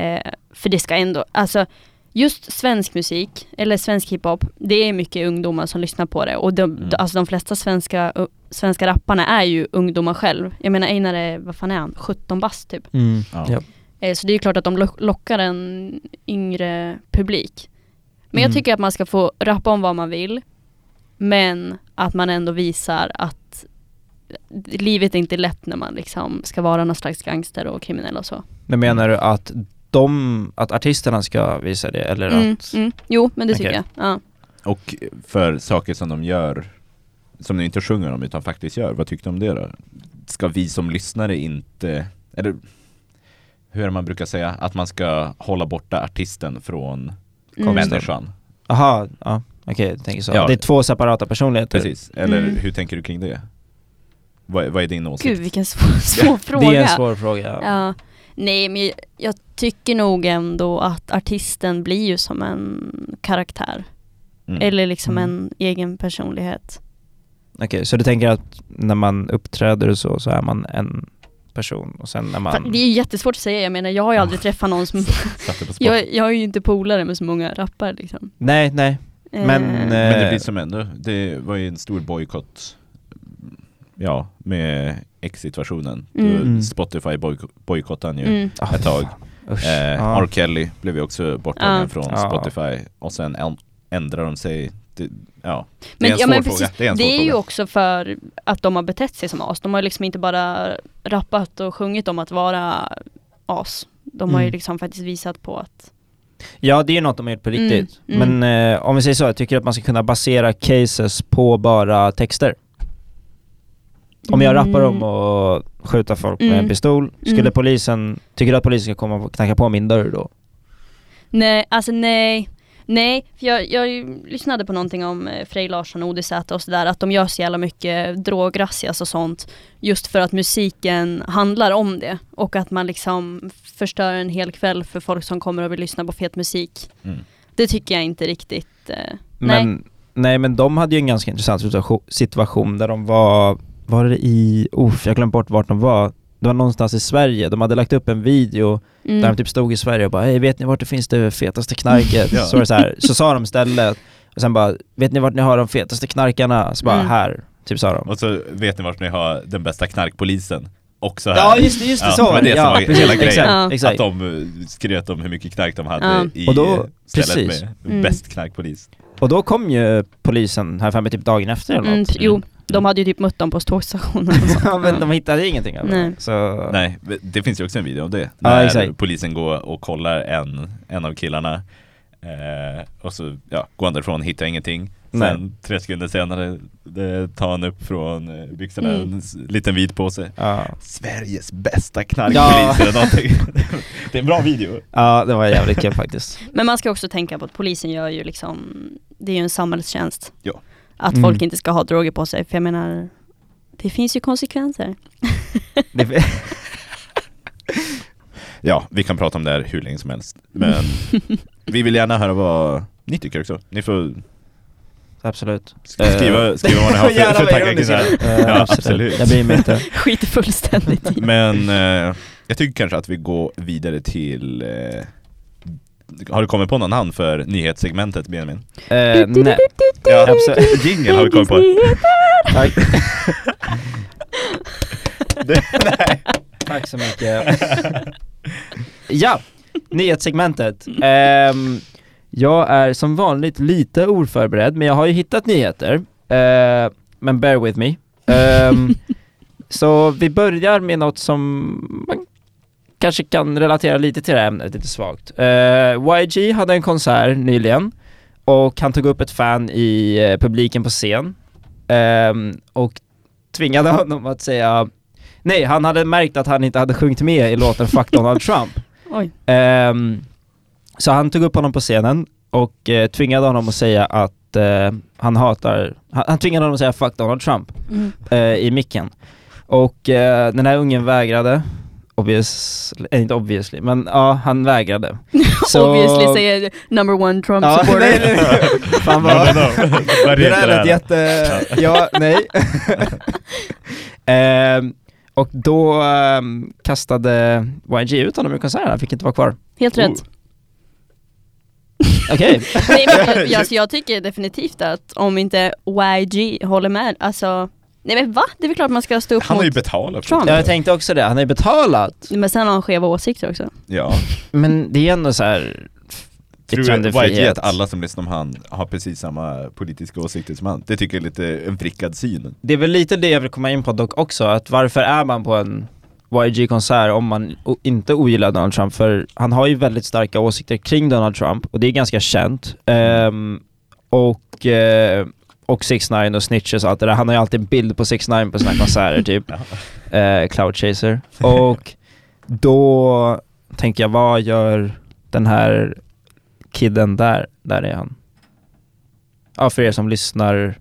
Eh, för det ska ändå, alltså just svensk musik, eller svensk hiphop, det är mycket ungdomar som lyssnar på det. Och de, Mm. alltså de flesta svenska, svenska rapparna är ju ungdomar själv. Jag menar Einar är, vad fan är han, 17 bast typ. Ja. Ja. Eh, Så det är ju klart att de lock- lockar en yngre publik. Men Mm. jag tycker att man ska få rappa om vad man vill. Men att man ändå visar att livet är inte lätt när man liksom ska vara någon slags gangster och kriminell och så. Men menar du att de, att artisterna ska visa det eller Mm, att... mm. Jo, men det tycker Okej. jag. Ja. Och för saker som de gör, som de inte sjunger om utan faktiskt gör, vad tyckte du om det då? Ska vi som lyssnare inte, eller hur är det man brukar säga, att man ska hålla borta artisten från Mm. människan? Aha, ja, okej, jag tänker så. Ja. Det är två separata personligheter. Precis, eller Mm. hur tänker du kring det? Vad, vad är din åsikt? Gud vilken svår, svår fråga. Det är en svår fråga. Ja. Nej men jag, jag tycker nog ändå att artisten blir ju som en karaktär. Mm. Eller liksom Mm. en egen personlighet. Okej, så du tänker att när man uppträder och så, så är man en person och sen när man... Det är ju jättesvårt att säga, jag menar jag har ju aldrig träffat någon som... Jag, jag är ju inte polare med så många rappare liksom. Nej, nej. Men, Eh, eh, Men det blir som ändå, det var ju en stor bojkott ja, med X-situationen. Mm. Då Spotify bojk- bojkottade han ju Mm. Ah, ett tag. Usch. Eh, Ja. R. Kelly blev ju också borttagen Ja. från Ja. Spotify och sen ändrar de sig. Det, ja, det Men, är en ja, svår men fråga. precis, Det är en det är ju fråga. också för att de har betett sig som as. De har ju liksom inte bara rappat och sjungit om att vara as. De har ju Mm. liksom faktiskt visat på att Ja det är något de har gjort på Mm, riktigt. mm. Men eh, om vi säger så, jag tycker att man ska kunna basera cases på bara texter. Om jag rappar om att skjuta folk med en Mm. pistol, skulle Mm. polisen, tycker du att polisen ska komma och knacka på min dörr då? Nej, alltså nej. Nej, för jag, jag lyssnade på någonting om eh, Frej Larsson och ODZ och sådär, att de gör så jävla mycket drograssias och sånt just för att musiken handlar om det och att man liksom förstör en hel kväll för folk som kommer och vill lyssna på fet musik. Mm. Det tycker jag inte riktigt. Eh, nej. Men, nej men de hade ju en ganska intressant situation, situation där de var, var det i, uff jag glömde bort vart de var. Det var någonstans i Sverige, de hade lagt upp en video Mm. där de typ stod i Sverige och bara hej vet ni vart det finns det fetaste knarket? Ja. så, var det så, här, så sa de stället och sen bara vet ni vart ni har de fetaste knarkarna? Så bara Mm. här, typ sa de. Och så vet ni vart ni har den bästa knarkpolisen. Också här. Ja just det, just det, Ja, så det var det som ja, var precis, hela grejen. Exakt. Att de eh, skröt om hur mycket knark de hade Ja. i Och då- stället precis. med Mm. bäst knarkpolis. Och då kom ju polisen här framme typ dagen efter eller Mm, något. jo, de hade ju typ mött dem på tågstationen ja men de hittade ingenting av. Nej. Så... Nej, det finns ju också en video om det. Ja, När exakt. polisen går och kollar en, en av killarna eh, och så ja, går han därifrån, hittar ingenting. Sen Nej. tre sekunder senare det tar han upp från eh, byxorna Mm. en liten vit påse. Ja. Sveriges bästa knarkpolis eller någonting. det är en bra video. ja, det var jävligt kul faktiskt. Men man ska också tänka på att polisen gör ju liksom, det är ju en samhällstjänst. Ja. Att Mm. folk inte ska ha droger på sig, för jag menar, det finns ju konsekvenser. Ja, vi kan prata om det här hur länge som helst. Men vi vill gärna höra vad ni tycker också. Ni får absolut. sk- skriva, skriva vad ni har för, Gärna för tankar kring det här. Eh, Ja, absolut. Jag mig inte. Skiter fullständigt i. Men eh, jag tycker kanske att vi går vidare till eh, Har du kommit på någon namn för nyhetssegmentet Benjamin? Eh, nej. Ja, Absolut. Jingle har vi kommit på. Tack. Det, nej. Tack så mycket. ja, nyhetssegmentet. Ehm, jag är som vanligt lite oförberedd, men jag har ju hittat nyheter. Eh, men bear with me. Ehm, så vi börjar med något som man kanske kan relatera lite till det här ämnet, lite svagt. Eh, YG hade en konsert nyligen och han tog upp ett fan i eh, publiken på scen ehm, och tvingade honom att säga Nej, han hade märkt att han inte hade sjungit med i låten Fuck Donald Trump. Oj. Ehm, så han tog upp honom på scenen och eh, tvingade honom att säga att han hatar, han, han tvingade honom att säga Fuck Donald Trump Mm. i micken. Och den här ungen vägrade, obviously, eh, inte obviously, men ja, han vägrade. Så- Obviously säger number one Trump Ja, supporter. nej, nej, nej. Fan No, vad... no, no. Vad Det där lät jätte... Ja, nej. Ehm, och då ehm, kastade YG ut honom ur konserten, han fick inte vara kvar. Helt Oh. rätt. Okej. Nej, men jag, alltså, jag tycker definitivt att om inte YG håller med, alltså Nej men va? Det är väl klart man ska stå upp Han har ju betalat för Trump. Ja, jag tänkte också det, han har ju betalat. Men sen har han skeva åsikter också. Ja. Men det är ändå så här Tror du. YG att alla som lyssnar om han har precis samma politiska åsikter som han? Det tycker jag är lite en vrickad syn. Det är väl lite det jag vill komma in på dock också, att varför är man på en YG-konsert om man inte ogillar Donald Trump? För han har ju väldigt starka åsikter kring Donald Trump och det är ganska känt. Ehm, och, eh, och 6 9 och snitches och allt det där. Han har ju alltid en bild på 6 9 på sina konserter typ. Eh, Cloud Chaser. Och då tänker jag, vad gör den här kidden där? Där är han. Ja, för er som lyssnar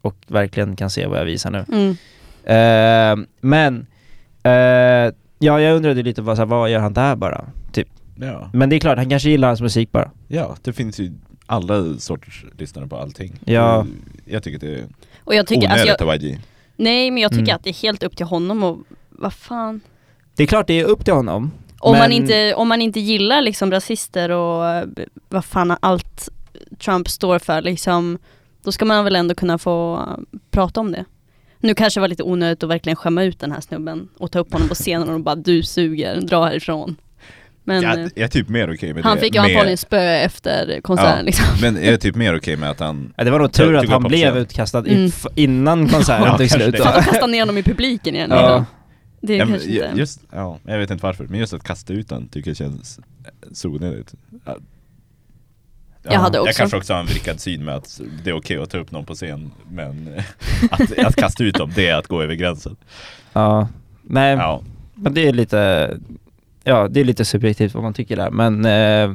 och verkligen kan se vad jag visar nu. Mm. Eh, men, eh, ja jag undrade lite vad, så här, vad gör han där bara? Typ. Ja. Men det är klart, han kanske gillar hans musik bara. ja, det finns ju alla sorters lyssnare på allting. Ja. Jag tycker det är Och jag tycker, alltså onödigt jag, av YG. nej men jag tycker Mm. att det är helt upp till honom och vad fan. Det är klart det är upp till honom. Om, man Men- inte, om man inte gillar liksom rasister och eh, vad fan allt Trump står för liksom, då ska man väl ändå kunna få eh, prata om det. Nu kanske det var lite onödigt att verkligen skämma ut den här snubben och ta upp honom på scenen och bara du suger, dra härifrån. Men jag, eh, jag är typ mer okej med han det. fick ju antagligen spö efter konserten Ja. liksom. Men jag är typ mer okej med att han Ja, det var nog Jag tur att tycker han blev utkastad Mm. innan konserten Ja, tog slut. det. då. För att kasta ner honom i publiken igen. Ja. Det är Ja, kanske inte... just, ja, jag vet inte varför, men just att kasta ut den tycker jag känns så onödigt. Ja. Jag hade Jag också. kanske också har en vrickad syn med att det är okej att ta upp någon på scen, men att, att kasta ut dem, det är att gå över gränsen. Ja, nej, Ja, men det är lite, ja det är lite subjektivt vad man tycker där, men eh,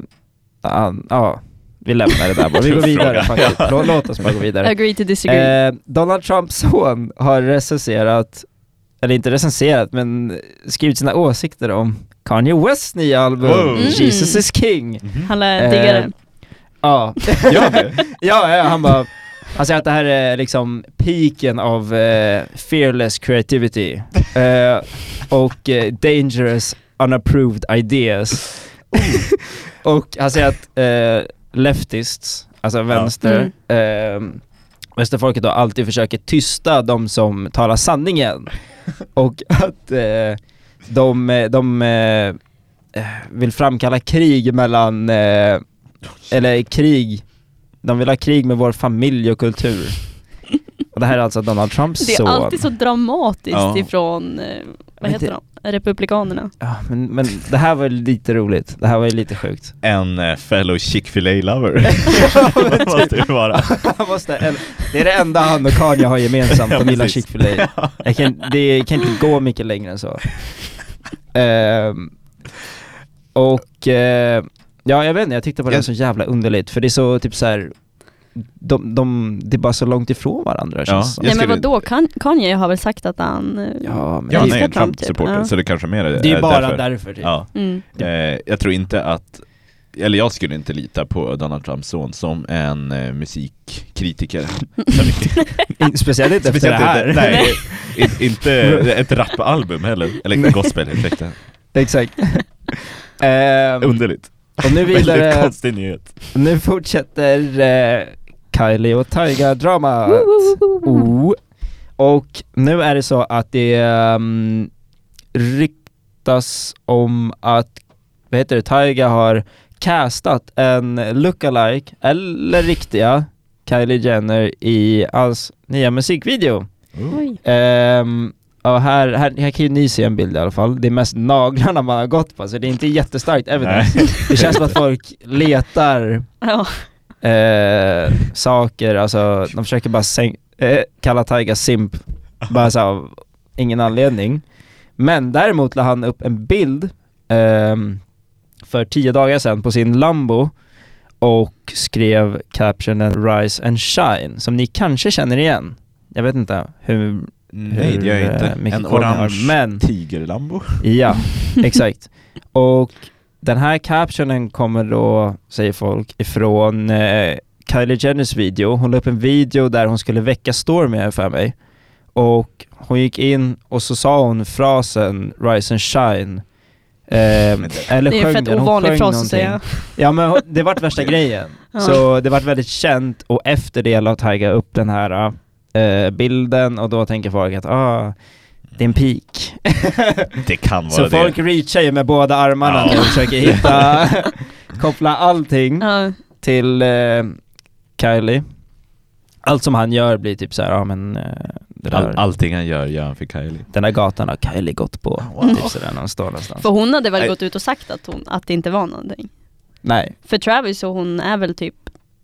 ja, ja, vi lämnar det där bara. Vi går vidare faktiskt. Lå- Låt oss bara gå vidare. Agree to disagree. Eh, Donald Trumps son har recenserat, eller inte recenserat, men skrivit sina åsikter om Kanye Wests nya album. Mm. Jesus is King. Han lär digga eh, det. Ja, ja, ja han bara han säger att det här är liksom piken av eh, fearless creativity eh, och eh, dangerous unapproved ideas. och han säger att eh, leftists, alltså vänster, eh, vänsterfolket då alltid försöker tysta de som talar sanningen. och att eh, de, eh, de eh, vill framkalla krig mellan, eh, eller krig, de vill ha krig med vår familj och kultur. Och det här är alltså Donald Trumps Det är son. alltid så dramatiskt Ja. ifrån, eh, vad Men heter det- de? Republikanerna. Ja, men, men det här var ju lite roligt, det här var ju lite sjukt. En eh, fellow Chick-fil-A lover. Måste det vara. Han måste, en- det är det enda han och Kanye har gemensamt, de gillar. Chick-fil-A. Jag kan, det kan inte gå mycket längre än så. Ehm, och, eh, ja jag vet inte, jag tyckte på det var så jävla underligt, för det är så typ så här. De, de, det är bara så långt ifrån varandra Ja, känns det Nej men vadå, Kan- Kanye har väl sagt att han... eh, Ja, men Ja, han är en Trump, typ. Trump-supporter, Ja. så det kanske mer är det är bara därför. därför, typ. Ja. Mm. Eh, jag tror inte att, eller jag skulle inte lita på Donald Trumps son som en eh, musikkritiker. Speciellt inte efter det här. Inte, nej, in, inte ett rapalbum heller, eller gospel ursäkta. Exakt. Ehm, Underligt. och nu Väldigt vidare, konstig nyhet. nu fortsätter eh, Kylie och Tyga-dramat. Oh. Och nu är det så att det um, ryktas om att, vad heter det, Tyga har castat en lookalike, eller riktiga, Kylie Jenner i hans nya musikvideo. Oj. Ehm, och här, här, här kan ju ni se en bild i alla fall, det är mest naglarna man har gått på så det är inte jättestarkt evidence. Nej. Det känns som att folk letar Ja. Eh, saker, alltså de försöker bara säng- eh, kalla Tyga simp, bara så av ingen anledning. Men däremot la han upp en bild ehm, för tio dagar sedan på sin Lambo och skrev captionen 'Rise and Shine' som ni kanske känner igen. Jag vet inte hur, Nej det gör jag eh, inte. En orange men- tigerlambo. Ja, exakt. Och den här captionen kommer då, säger folk, ifrån eh, Kylie Jenners video. Hon la upp en video där hon skulle väcka Stormy för mig. Och hon gick in och så sa hon frasen 'Rise and Shine' eh, eller Det är en sjöng fett den, hon ovanlig sjöng fras att säga. Ja men hon- det vart värsta grejen. Ja. Så det vart väldigt känt och efter det la Tyga upp den här eh, bilden och då tänker folk att ah, det är en peak. Det kan vara Så det. folk reachar ju med båda armarna Ja. och försöker hitta, koppla allting Ja. till eh, Kylie. Allt som han gör blir typ såhär, ja men eh, där, All, allting han gör, gör han för Kylie. den där gatan har Kylie gått på. Wow. Typ sådär när han står någonstans. För hon hade väl Nej. gått ut och sagt att, hon, att det inte var någonting. Nej, För Travis och hon är väl typ,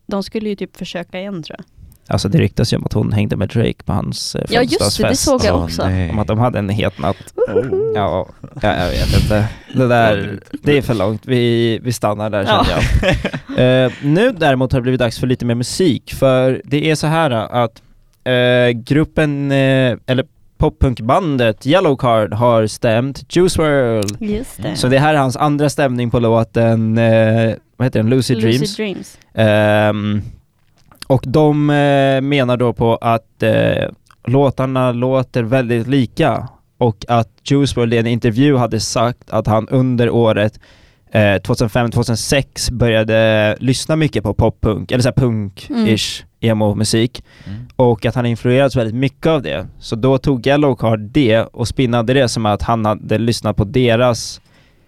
de skulle ju typ försöka igen tror jag. Alltså det ryktas ju om att hon hängde med Drake på hans eh, Ja just det, det såg jag också. nej. Om att de hade en het natt. Oh. Ja, ja, jag vet inte. Det där, det är för långt. Vi, vi stannar där Ja. känner jag. Eh, nu däremot har det blivit dags för lite mer musik, för det är så här att eh, gruppen, eh, eller poppunkbandet Yellowcard har stämt Juice WRLD. Just det. Så det här är hans andra stämning på låten, eh, vad heter den, Lucid, Dreams. Lucid Dreams. Och de eh, menar då på att eh, låtarna låter väldigt lika och att Juice WRLD i en intervju hade sagt att han under året eh, 2005-2006 började lyssna mycket på poppunk, eller såhär punk-ish emo-musik Mm. och att han influerats väldigt mycket av det. Så då tog Yellowcard det och spinnade det som att han hade lyssnat på deras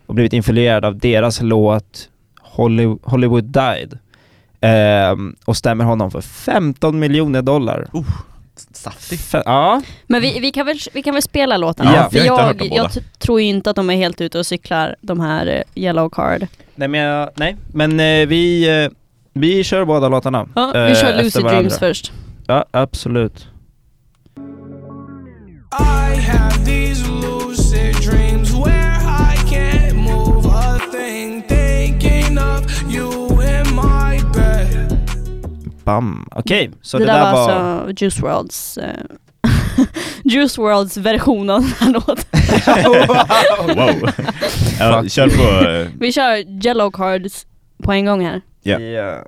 och blivit influerad av deras låt Holly- Hollywood Died. Ehm, och stämmer honom för 15 miljoner dollar. Fe- ja, Men vi, vi, kan väl, vi kan väl spela låten? Ja, För jag jag, jag tror ju inte att de är helt ute och cyklar, de här eh, Yellow Card. nej men, jag- nej. men eh, vi, eh, vi kör båda låtarna. Ja, vi eh, kör Lucid varandra. Dreams först. Ja, absolut. Bam. Okej, så det, det, där var var... alltså Juice WRLDs eh, Juice WRLDs version av den här låten. Wow. ja, kör på... eh, Vi kör Yellow Cards på en gång här. Ja. Ja.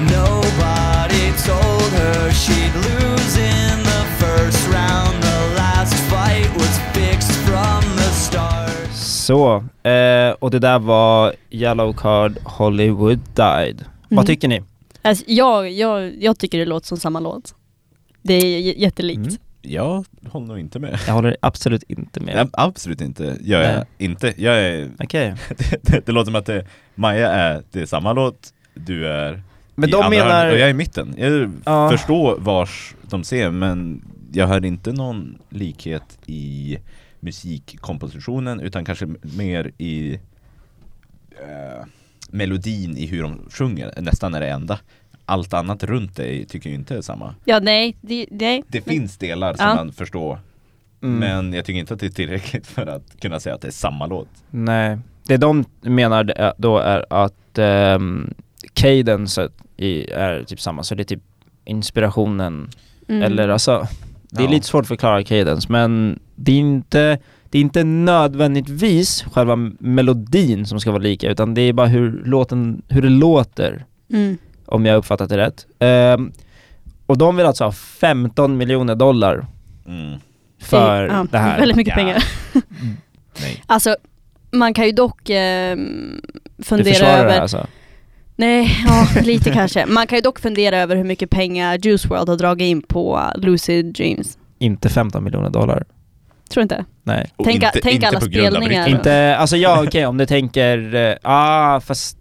Nobody told her she'd lose in the first round. The last fight was fixed from the start. Så, eh, och det där var Yellow Card Hollywood Died. Vad Mm. tycker ni? Alltså, jag, jag, jag tycker det låter som samma låt. Det är j- jättelikt. Mm. Jag håller nog inte med. Jag håller absolut inte med. Ja, absolut inte. Jag är Nej. inte. Jag är... Okej. Det, det, det låter som att det, Maja är, det är samma låt, du är Men i de andra menar... hörnet, och jag är i mitten. Jag Ja. förstår vars de ser men jag hör inte någon likhet i musikkompositionen utan kanske mer i eh, melodin i hur de sjunger, nästan är det enda. Allt annat runt dig tycker jag inte är samma. Ja, nej, det, nej. Det finns delar som Ja. man förstår Mm. men jag tycker inte att det är tillräckligt för att kunna säga att det är samma låt. Nej. Det de menar är- då är att um, cadencet i, är typ samma, så det är typ inspirationen, Mm. eller alltså det är Ja. lite svårt att förklara cadence men det är inte det är inte nödvändigtvis själva melodin som ska vara lika utan det är bara hur låten, hur det låter Mm. Om jag uppfattat det rätt. Ehm, och de vill alltså ha 15 miljoner dollar Mm. för ja, det här. Väldigt mycket Ja. pengar. Nej. Alltså, man kan ju dock eh, fundera över... det alltså? Nej, ja lite kanske. Man kan ju dock fundera över hur mycket pengar Juice WRLD har dragit in på Lucid Dreams. Inte 15 miljoner dollar. Tror du inte? Nej. Och Tänk- inte, tänk inte alla spelningar. Inte, alltså ja okej om du tänker, eh, ah fast,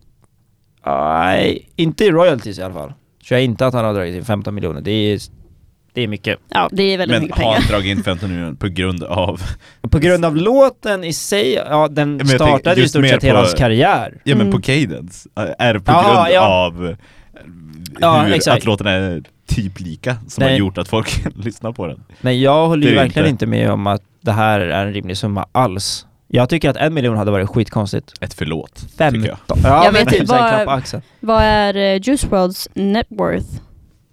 nej, inte i royalties i alla fall. Tror jag inte att han har dragit in 15 miljoner, det är, det är mycket. Ja, det är väldigt Men mycket har pengar. han dragit in 15 miljoner på grund av På grund av låten i sig, ja den Men startade ju i just stort mer sett hela på- hans karriär. Ja men Mm. på cadence, är det på Ja, grund ja. av Ja, hur, exakt. att låten är typ lika som Nej. har gjort att folk lyssnar på den? Nej jag håller Det ju verkligen inte. inte med om att det här är en rimlig summa alls. Jag tycker att en miljon hade varit skitkonstigt. Ett förlåt, 15. tycker jag. Ja Jag men vet typ vad- axeln. Vad är eh, Juice WRLDs net worth?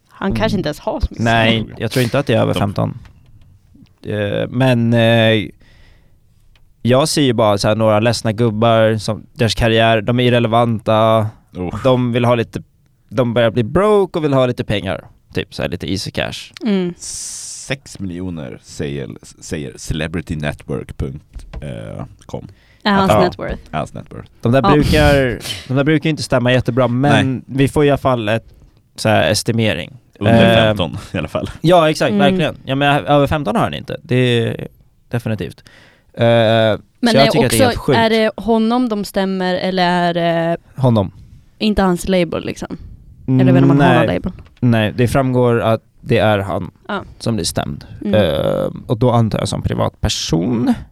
Han Mm. kanske inte ens har så mycket. Nej, jag tror inte att det är över De- 15. Eh, men eh, jag ser ju bara så här några ledsna gubbar som deras karriär, de är irrelevanta, Oh. de vill ha lite, de börjar bli broke och vill ha lite pengar. Typ så här lite easy cash. Mm. 6 miljoner säger, säger celebritynetwork.com Är hans Ja. net worth. Hans network. De där Ja. brukar, de där brukar inte stämma jättebra men vi får i alla fall ett så här estimering. Under Eh, 15 i alla fall. Ja exakt, Mm. verkligen. Ja men över 15 har han inte, det är definitivt. Eh, Men är att det är också, är det honom de stämmer eller är det Honom. inte hans label liksom? Eller vet inte om han har nej, label? nej, det framgår att det är han Ja. som blir stämd. Mm. Eh, och då antar jag som privatperson.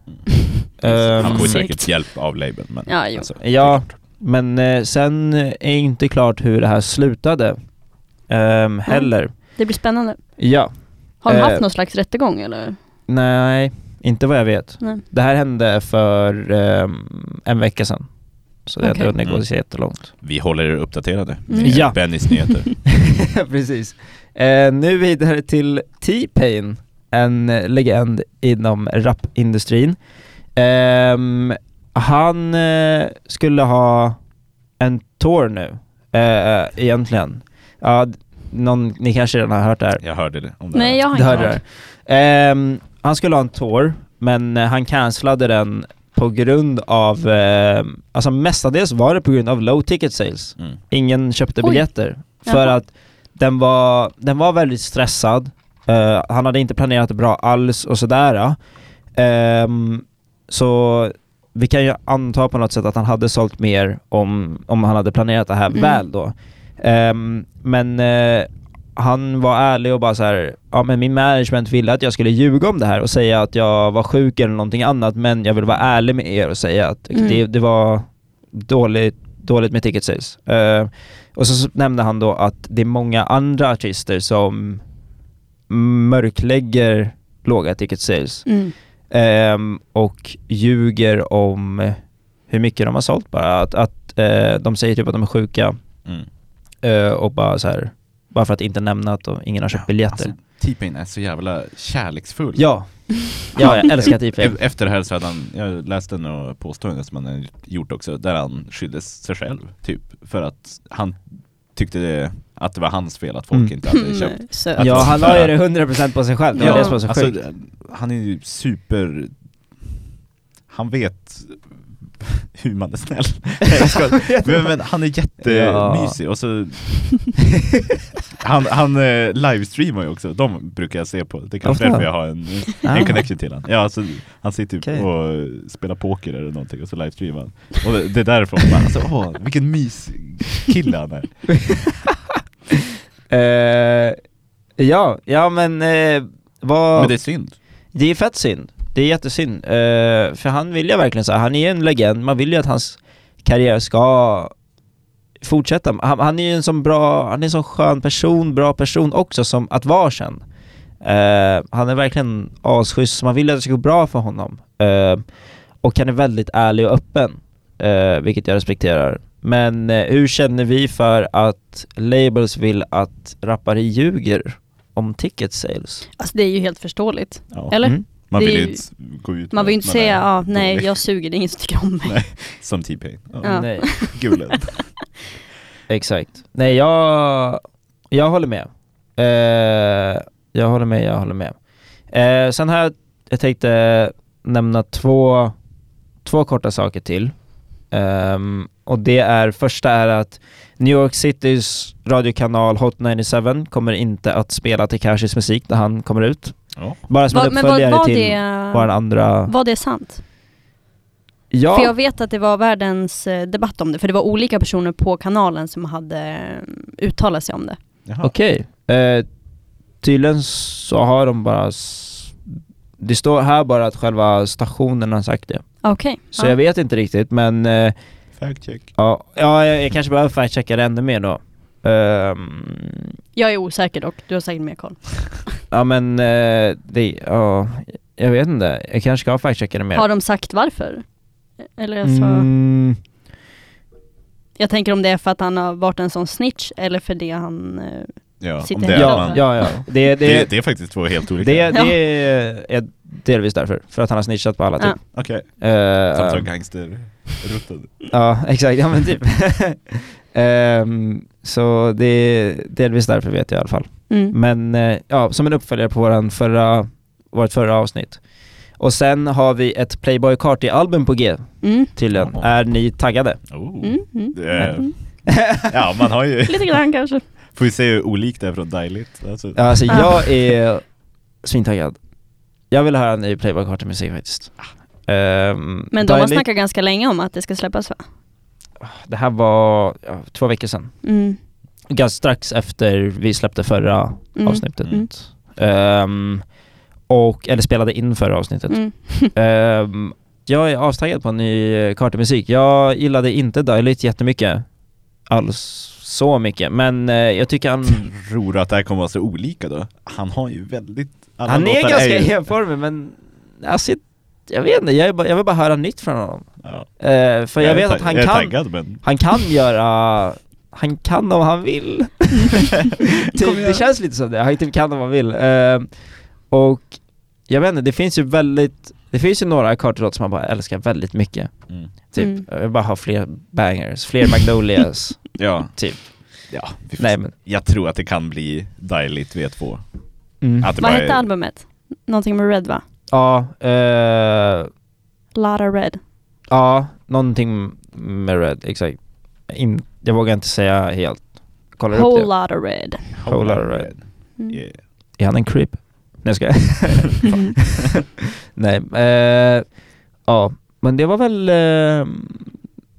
Han Um, får ju Segt. säkert hjälp av labeln men Ja, alltså, ja, men eh, sen är inte klart hur det här slutade ehm, heller. Det blir spännande. Ja, Har de Eh. haft någon slags rättegång eller? nej, inte vad jag vet. Nej. Det här hände för ehm, en vecka sedan. Så det Okej. har inte gått så jättelångt. vi håller er uppdaterade Mm. med Ja. Bennys nyheter. Precis. Eh, nu vidare till T-Pain, en legend inom rapindustrin. Ehm, han eh, skulle ha en tour nu, eh, egentligen. Ja, någon, ni kanske redan har hört det här. Jag hörde det om det Nej, här. jag har inte hörde hört. det. Ehm, han skulle ha en tour, men eh, han cancellade den på grund av, eh, alltså mestadels var det på grund av low ticket sales. Mm. Ingen köpte Oj. biljetter. För Jaha. att den var, den var väldigt stressad. Eh, han hade inte planerat det bra alls och sådär. Ehm, så vi kan ju anta på något sätt att han hade sålt mer om, om han hade planerat det här Mm. väl då. Ehm, men eh, han var ärlig och bara så här, ja men min management ville att jag skulle ljuga om det här och säga att jag var sjuk eller någonting annat men jag vill vara ärlig med er och säga att Mm. det, det var dåligt, dåligt med ticket sales. Eh, och så, nämnde han då att det är många andra artister som mörklägger låga ticket sales Mm. ehm, och ljuger om hur mycket de har sålt bara. Att, att eh, de säger typ att de är sjuka Mm. eh, och bara så här, bara för att inte nämna att då ingen har köpt biljetter. Alltså, T-Pain är så jävla kärleksfull. ja. Ja, jag älskar T-Pain. E- Efter det här så hade han, jag läste några påståenden som han gjort också, där han skyllde sig själv, typ. För att han tyckte det, att det var hans fel att folk Mm. inte hade köpt. Söt. Att- Ja, han la ju det 100% på sig själv. Det var Ja, det som var så alltså, sjukt. han är ju super, han vet hur man är snäll. Nej, men, men han är jättemysig och så Han, han eh, livestreamar ju också, de brukar jag se på, det är kanske Ofta? därför jag har en, Ah. en connection till han. Ja, alltså, han sitter typ Okej. och spelar poker eller någonting och så livestreamar han. Och det, det är därför man bara, alltså, åh, vilken myskille han är. Eh, ja, ja men eh, vad... Men det är synd. Det är fett synd. Det är jättesynd. Eh, för han vill ju verkligen så här, han är ju en legend, man vill ju att hans karriär ska fortsätta. Han, han är ju en sån bra, han är en sån skön person, bra person också som att vara känd. Eh, han är verkligen asschysst, man vill att det ska gå bra för honom. Eh, och han är väldigt ärlig och öppen, vilket jag respekterar. Men hur känner vi för att labels vill att rappare ljuger om ticket sales? Alltså det är ju helt förståeligt. Ja. Eller? Mm. Man vill ju inte gå ut Man vill inte säga, ja nej dålig. jag suger, det är ingen som tycker om mig. Nej. Som T-Pain. Ja. Ja. Nej. Gulen. Exakt. Nej, jag, jag håller med. Eh, jag håller med, jag håller med. Eh, sen här, jag tänkte nämna två, två korta saker till. Ehm, och det är, första är att New York Citys radiokanal Hot 97 kommer inte att spela Tekashis musik när han kommer ut. Ja. Bara som Va, en men var, uppföljare var, till det, vår andra... var det sant? Ja, För jag vet att det var världens eh, debatt om det, för det var olika personer på kanalen som hade eh, uttalat sig om det. Okej. Eh, tydligen så har de bara... Det står här bara att själva stationen har sagt det. Okej. Så ja. jag vet inte riktigt men... Eh, Fact check. ja, ja, jag, jag kanske behöver fact-checka det ännu mer då. Ehm, Jag är osäker dock, du har säkert mer koll. ja men eh, det... Ja, jag vet inte. Jag kanske ska fact-checka det mer. Har de sagt varför? Eller alltså, Mm, jag tänker om det är för att han har varit en sån snitch eller för det han... eh, Ja, Sitter om det, är ja, man, ja, ja. Det, det, det, det är faktiskt två helt olika. det, det är delvis därför. För att han har snitchat på alla typ. Okej, Eh, som gangsterrutten. Ja, exakt. Ja men typ. Ehm, så det är delvis därför vet jag i alla fall. Mm. Men eh, ja, som en uppföljare på våran förra, vårt förra avsnitt. Och sen har vi ett Playboy Carti-album på G Mm. tydligen. Ja. Är ni taggade? Oh. Mm. Mm. Mm. Ja, man har ju, Lite grann kanske. får ju se hur olikt det är från Dailit. Alltså, Ja, Alltså jag är svintaggad. Jag vill höra ny Playboy Carti-musik faktiskt. Ehm, Men de har snackat ganska länge om att det ska släppas va? Det här var ja, två veckor sedan. Mm. Ganska strax efter vi släppte förra Mm. avsnittet. Mm. Ehm, och, eller spelade in förra avsnittet. Mm. Ehm, jag är avtaggad på en ny Carter-musik. Jag gillade inte Dialite jättemycket. Alls så mycket. Men eh, jag tycker han... tror att det här kommer vara så olika då. Han har ju väldigt... alla han är ganska enformig men... Alltså, jag vet inte, jag, är bara, jag vill bara höra nytt från honom. Ja. Eh, för jag, är vet att han jag kan... taggad men... Han kan göra... Han kan om han vill. typ, det känns lite som det, han typ kan om han vill. Eh, och jag vet inte, det finns ju väldigt, det finns ju några Carter-låtar som man bara älskar väldigt mycket. Mm. Typ, Mm. jag vill bara ha fler bangers, fler Magnolias, Ja, typ. ja Nej men... Jag tror att det kan bli Dailit V2. Mm. Att det Vad hette är- albumet? Någonting med Red va? Ja, eh, Lotta Red. Ja, någonting med Red, exakt. In, jag vågar inte säga helt. Kollar upp Whole det. Lotta Red. Whole Lotta Red. Mm. Yeah. Är han en creep? Nej jag Nej, eh, ja, men det var väl, eh,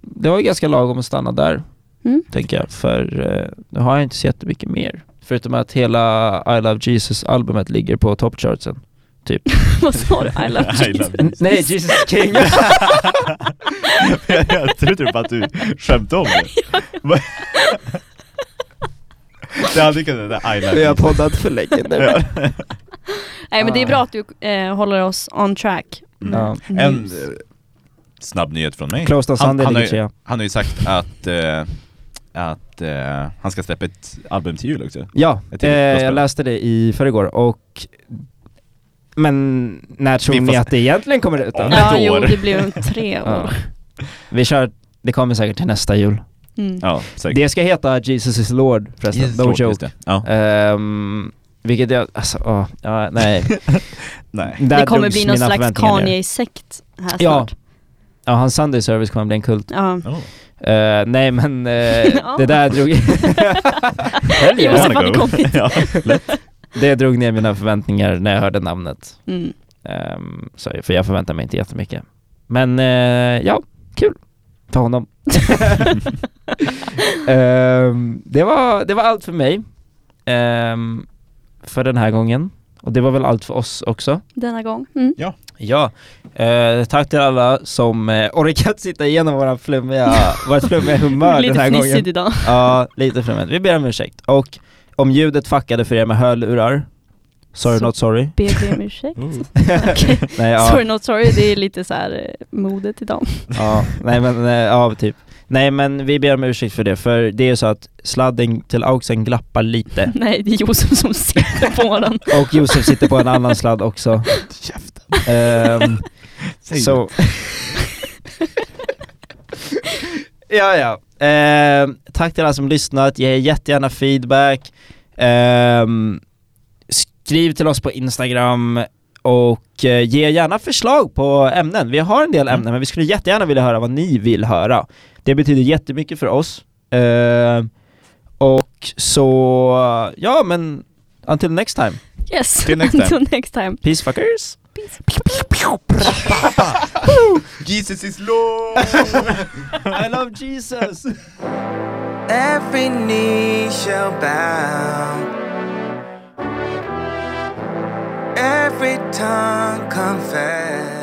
det var ju ganska lagom att stanna där, Mm. tänker jag. För eh, nu har jag inte så jättemycket mer. Förutom att hela I Love Jesus-albumet ligger på toppchartsen. Typ. Vad sa du? I love I Jesus. Nej, Jesus is King! jag, jag trodde bara att du skämtade om det. det hade kunnat vara I love Vi har poddat för länge nu. Nej men det är bra att du eh, håller oss on track. Mm. Ja. En eh, snabb nyhet från mig. Closed on Han, Sunday han, har ju, han har ju sagt att, eh, att eh, han ska släppa ett album till jul också. Ja, eh, jag läste det i förrgår och Men när tror ni att det egentligen kommer ut då? Ja, jo det blir om tre Ja. år. Vi kör, det kommer säkert till nästa jul. Mm. Ja, säkert. Det ska heta Jesus is Lord förresten, Jesus no Lord, joke. det. Ja. Ehm, vilket jag, alltså, åh, ja, nej. Nej. Där Det kommer bli någon slags. Kanye-sekt här Ja. snart. Ja, hans Sunday service kommer bli en kult. Ja. Oh. Eh, nej men, Ja. det där drog... Josef Wanna hade kommit. ja, lätt. Det drog ner mina förväntningar när jag hörde namnet. Mm. Ehm, så, för jag förväntar mig inte jättemycket. Men eh, ja, kul för honom. Ehm, det, var, det var allt för mig ehm, för den här gången. Och det var väl allt för oss också. Denna gång. Mm. Ja, eh, tack till alla som eh, orkat sitta igenom våra flummiga, vårt flummiga humör den här Lite gången. fnissigt idag. Ja, lite flummigt. Vi ber om ursäkt. Och om ljudet fuckade för er med hörlurar, sorry Så- not sorry. Ber om ursäkt. Mm. Okej. Nej, ja. Sorry not sorry, det är lite så här eh, modet idag. Ja, nej men, eh, ja typ. Nej men vi ber om ursäkt för det, för det är så att sladden till auxen glappar lite. Nej, det är Josef som sitter på den. Och Josef sitter på en annan sladd också. Käften. Säg så... ja, ja. Ehm, tack till alla som lyssnat, ge jättegärna feedback. Ehm, skriv till oss på Instagram och eh, ge gärna förslag på ämnen. Vi har en del Mm. ämnen men vi skulle jättegärna vilja höra vad ni vill höra. Det betyder jättemycket för oss. Ehm, och så, ja men until next time. Yes, Till next time. until next time. Peace fuckers! Jesus is Lord! I love Jesus! Every knee shall bow, every tongue confess